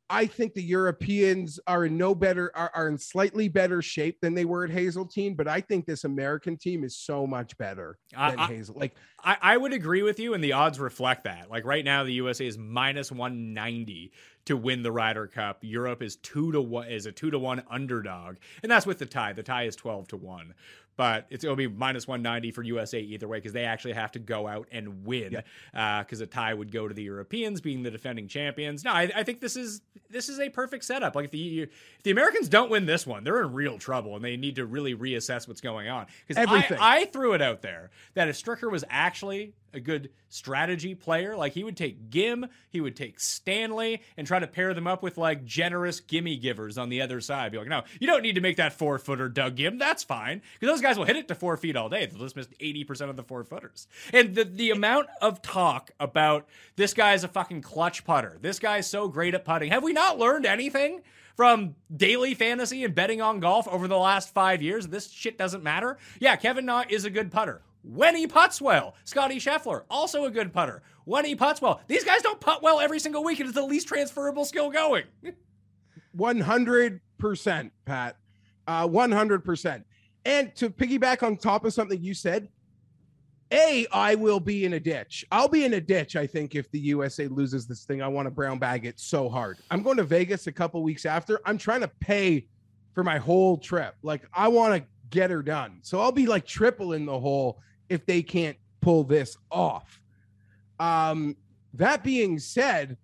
I think the Europeans are in no better, are, are in slightly better shape than they were at Hazeltine. But I think this American team is so much better than I- Hazel. Like, I, I would agree with you, and the odds reflect that. Like right now, the USA is minus one ninety to win the Ryder Cup. Europe is two to one is a two to one underdog, and that's with the tie. The tie is twelve to one, but it's it'll be minus one ninety for USA either way because they actually have to go out and win. Because uh, a tie would go to the Europeans, being the defending champions. No, I, I think this is this is a perfect setup. Like if the if the Americans don't win this one, they're in real trouble, and they need to really reassess what's going on. Because Everything. I, I threw it out there that if Stricker was actually a good strategy player, like he would take Ghim, he would take Stanley, and try to pair them up with like generous gimme givers on the other side. Be like, no, you don't need to make that four footer, Doug Ghim. That's fine because those guys will hit it to four feet all day. They'll just miss eighty percent of the four footers. And the the amount of talk about this guy is a fucking clutch putter. This guy's so great at putting. Have we not learned anything? from daily fantasy and betting on golf over the last five years. This shit doesn't matter. Yeah, Kevin Na is a good putter. When he puts well, Scottie Scheffler, also a good putter. When he puts well, these guys don't putt well every single week, it's the least transferable skill going. [LAUGHS] 100%, Pat. Uh, 100%. And to piggyback on top of something you said, A, I will be in a ditch. I'll be in a ditch, I think, if the USA loses this thing. I want to brown bag it so hard. I'm going to Vegas a couple weeks after. I'm trying to pay for my whole trip. Like, I want to get her done. So I'll be like triple in the hole if they can't pull this off. Um, that being said,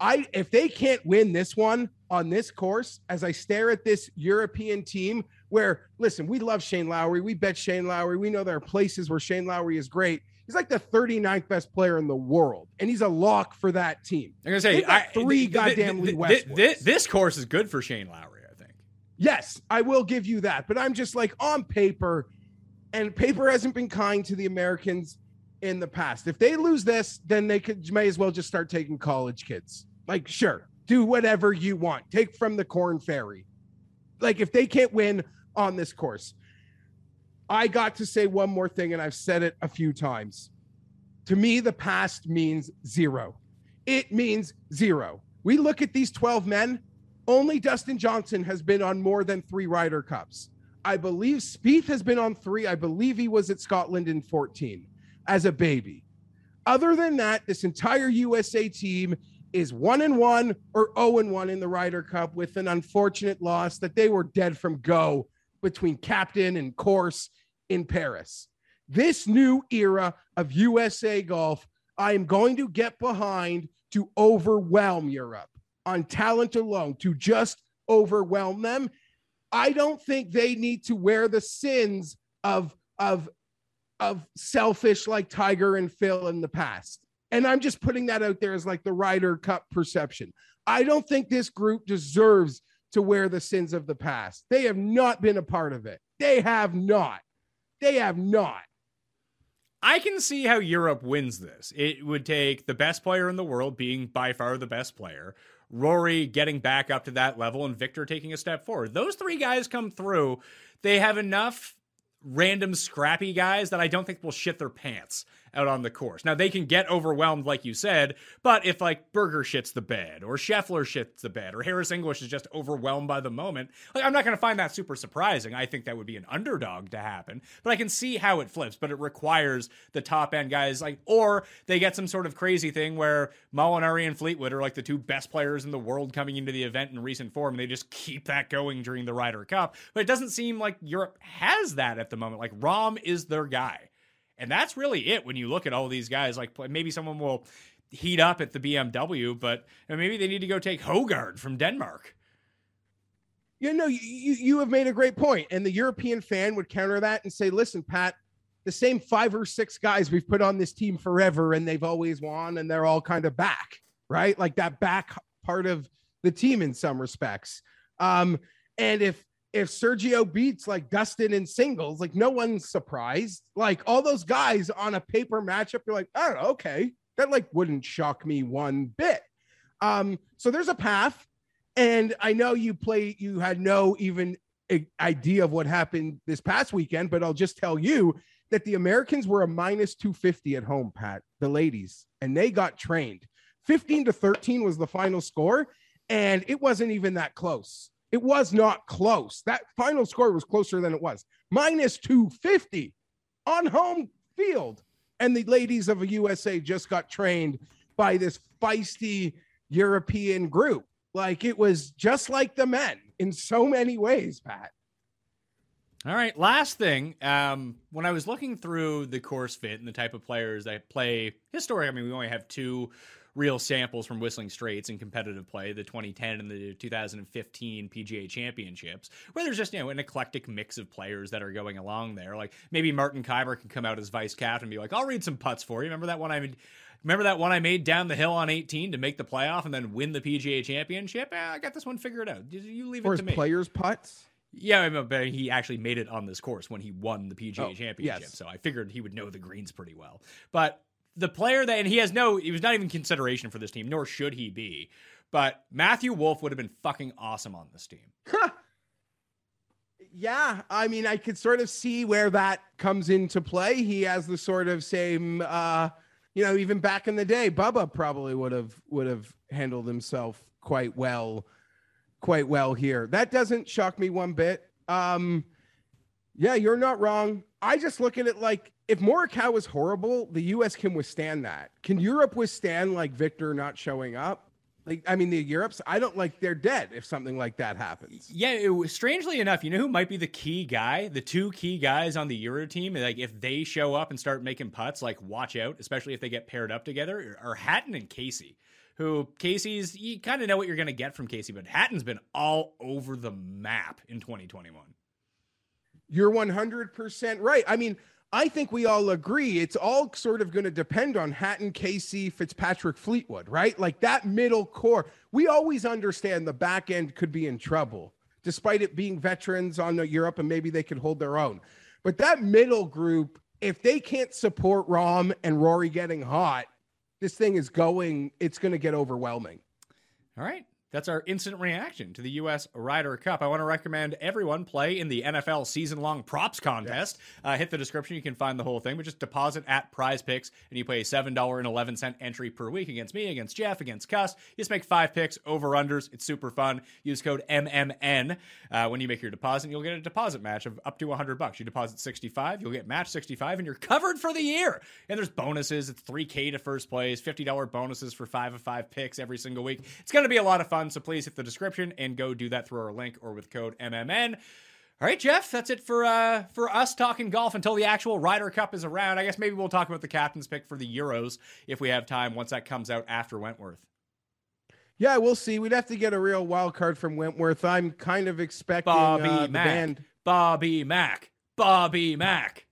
I if they can't win this one on this course, as I stare at this European team, where listen, we love Shane Lowry, we bet Shane Lowry, we know there are places where Shane Lowry is great. He's like the 39th best player in the world, and he's a lock for that team. I'm gonna say I- three th- goddamn th- Lee th- th- This course is good for Shane Lowry, I think. Yes, I will give you that, but I'm just like on paper, and paper hasn't been kind to the Americans in the past. If they lose this, then they could may as well just start taking college kids. Like, sure, do whatever you want. Take from the Korn Ferry. Like if they can't win on this course. I got to say one more thing, and I've said it a few times. To me, the past means zero. It means zero. We look at these 12 men, only Dustin Johnson has been on more than three Ryder Cups. I believe Spieth has been on three. I believe he was at Scotland in 14 as a baby. Other than that, this entire USA team is one and one or 0 and one in the Ryder Cup with an unfortunate loss that they were dead from go between captain and course in Paris. This new era of USA golf, I am going to get behind to overwhelm Europe on talent alone, to just overwhelm them. I don't think they need to wear the sins of of of selfish like Tiger and Phil in the past. And I'm just putting that out there as like the Ryder Cup perception. I don't think this group deserves to wear the sins of the past. They have not been a part of it. They have not. They have not. I can see how Europe wins this. It would take the best player in the world being by far the best player, Rory getting back up to that level, and Viktor taking a step forward. Those three guys come through. They have enough random scrappy guys that I don't think will shit their pants out on the course. Now they can get overwhelmed, like you said, but if like Berger shits the bed, or Scheffler shits the bed, or Harris English is just overwhelmed by the moment, like I'm not going to find that super surprising. I think that would be an underdog to happen, but I can see how it flips. But it requires the top end guys, like, or they get some sort of crazy thing where Molinari and Fleetwood are like the two best players in the world coming into the event in recent form, and they just keep that going during the Ryder Cup. But it doesn't seem like Europe has that at the moment. Like Rahm is their guy. And that's really it when you look at all these guys. Like maybe someone will heat up at the BMW, but maybe they need to go take Højgaard from Denmark. You know, you, you have made a great point, and the European fan would counter that and say, "Listen, Pat, the same five or six guys we've put on this team forever, and they've always won, and they're all kind of back, right? Like that back part of the team in some respects. Um, and if if Sergio beats like Dustin in singles, like no one's surprised. Like all those guys on a paper matchup, you're like, oh, okay, that like wouldn't shock me one bit. Um, so there's a path, and I know you play, you had no even idea of what happened this past weekend, but I'll just tell you that the Americans were a minus 250 at home, Pat, the ladies, and they got trained. 15 to 13 was the final score, and it wasn't even that close. It was not close. That final score was closer than it was. Minus 250 on home field. And the ladies of USA just got trained by this feisty European group. Like it was just like the men in so many ways, Pat. All right. Last thing, um, when I was looking through the course fit and the type of players that play historic, I mean, we only have two real samples from Whistling Straits and competitive play, the 2010 and the 2015 PGA Championships, where there's just you know an eclectic mix of players that are going along there. Like maybe Martin Kaymer can come out as vice captain and be like, "I'll read some putts for you." Remember that one I made? Remember that one I made down the hill on 18 to make the playoff and then win the PGA Championship? Eh, I got this one figured out. You leave or it to me. Players putts. Yeah, but he actually made it on this course when he won the PGA oh, Championship. Yes. So I figured he would know the greens pretty well. But the player that, and he has no, he was not even consideration for this team, nor should he be. But Matthew Wolff would have been fucking awesome on this team. yeah, I mean, I could sort of see where that comes into play. He has the sort of same, uh, you know, even back in the day, Bubba probably would have would have handled himself quite well, quite well here. That doesn't shock me one bit. Um, yeah, you're not wrong. I just look at it like if Morikawa is horrible, the U.S. can withstand that. Can Europe withstand like Viktor not showing up? Like, I mean, the Europe's, I don't like they're dead if something like that happens. Yeah, it was strangely enough, you know who might be the key guy? The two key guys on the Euro team, like if they show up and start making putts, like watch out, especially if they get paired up together, are Hatton and Casey. Who Casey's, you kind of know what you're going to get from Casey, but Hatton's been all over the map in 2021. You're 100% right. I mean, I think we all agree it's all sort of going to depend on Hatton, Casey, Fitzpatrick, Fleetwood, right? Like that middle core. We always understand the back end could be in trouble, despite it being veterans on the Europe and maybe they could hold their own. But that middle group, if they can't support Rahm and Rory getting hot, this thing is going, it's going to get overwhelming. All right. That's our instant reaction to the U.S. Ryder Cup. I want to recommend everyone play in the NFL season long props contest. Uh, hit the description. You can find the whole thing, but just deposit at PrizePicks and you pay a $7.11 entry per week against me, against Jeff, against Cuss. You just make five picks, over unders. It's super fun. Use code MMN uh, when you make your deposit. You'll get a deposit match of up to 100 bucks. You deposit 65, you'll get match 65, and you're covered for the year. And there's bonuses. It's 3K to first place, $50 bonuses for five of five picks every single week. It's going to be a lot of fun. So please hit the description and go do that through our link or with code MMN. All right, Jeff, that's it for uh, for us talking golf until the actual Ryder Cup is around. I guess maybe we'll talk about the captain's pick for the Euros if we have time once that comes out after Wentworth. Yeah, we'll see. We'd have to get a real wild card from Wentworth. I'm kind of expecting Bobby uh, Mack. band. Bobby Mack. Bobby Mack.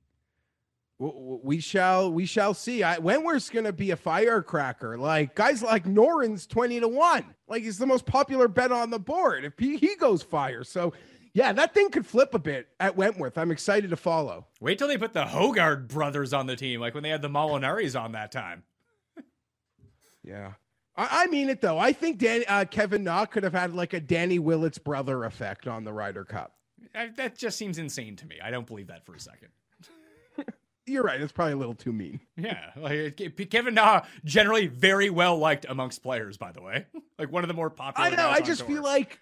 We shall, we shall see. I, Wentworth's going to be a firecracker. Like guys like Noren's twenty to one. Like he's the most popular bet on the board. If he, he goes fire, so yeah, that thing could flip a bit at Wentworth. I'm excited to follow. Wait till they put the Højgaard brothers on the team, like when they had the Molinaris on that time. [LAUGHS] Yeah. I, I mean it though. I think Dan, uh, Kevin Na could have had like a Danny Willett's brother effect on the Ryder Cup. I, that just seems insane to me. I don't believe that for a second. You're right. It's probably a little too mean. [LAUGHS] Yeah, like Kevin Na generally very well liked amongst players. By the way, [LAUGHS] like one of the more popular. I know. I just tour. feel like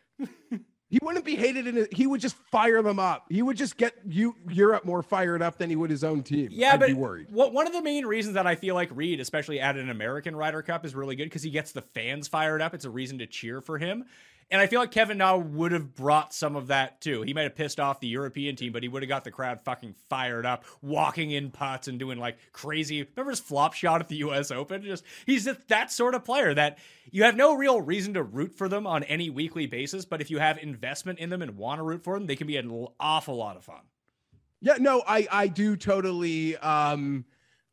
he wouldn't be hated in it. He would just fire them up. He would just get you Europe more fired up than he would his own team. Yeah, I'd but be worried. What, one of the main reasons that I feel like Reed, especially at an American Ryder Cup, is really good because he gets the fans fired up. It's a reason to cheer for him. And I feel like Kevin Na would have brought some of that too. He might have pissed off the European team, but he would have got the crowd fucking fired up, walking in putts and doing like crazy. Remember his flop shot at the U.S. Open? Just he's just that sort of player that you have no real reason to root for them on any weekly basis. But if you have investment in them and want to root for them, they can be an awful lot of fun. Yeah, no, I I do totally um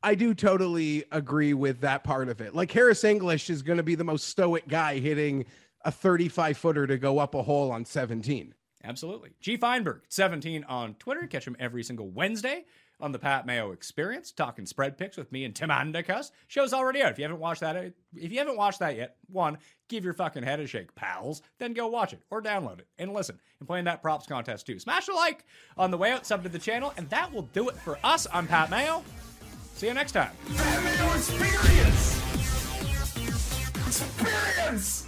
I do totally agree with that part of it. Like Harris English is going to be the most stoic guy hitting a 35 footer to go up a hole on 17. Absolutely. G Fienberg, 17 on Twitter. Catch him every single Wednesday on the Pat Mayo Experience, talking spread picks with me and Tim Andicus. Show's already out. If you haven't watched that, if you haven't watched that yet, one, give your fucking head a shake, pals. Then go watch it or download it and listen and play in that props contest too. Smash a like on the way out, sub to the channel, and that will do it for us. I'm Pat Mayo. See you next time. Pat Mayo Experience. Experience.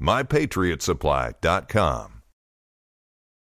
MyPatriotSupply.com.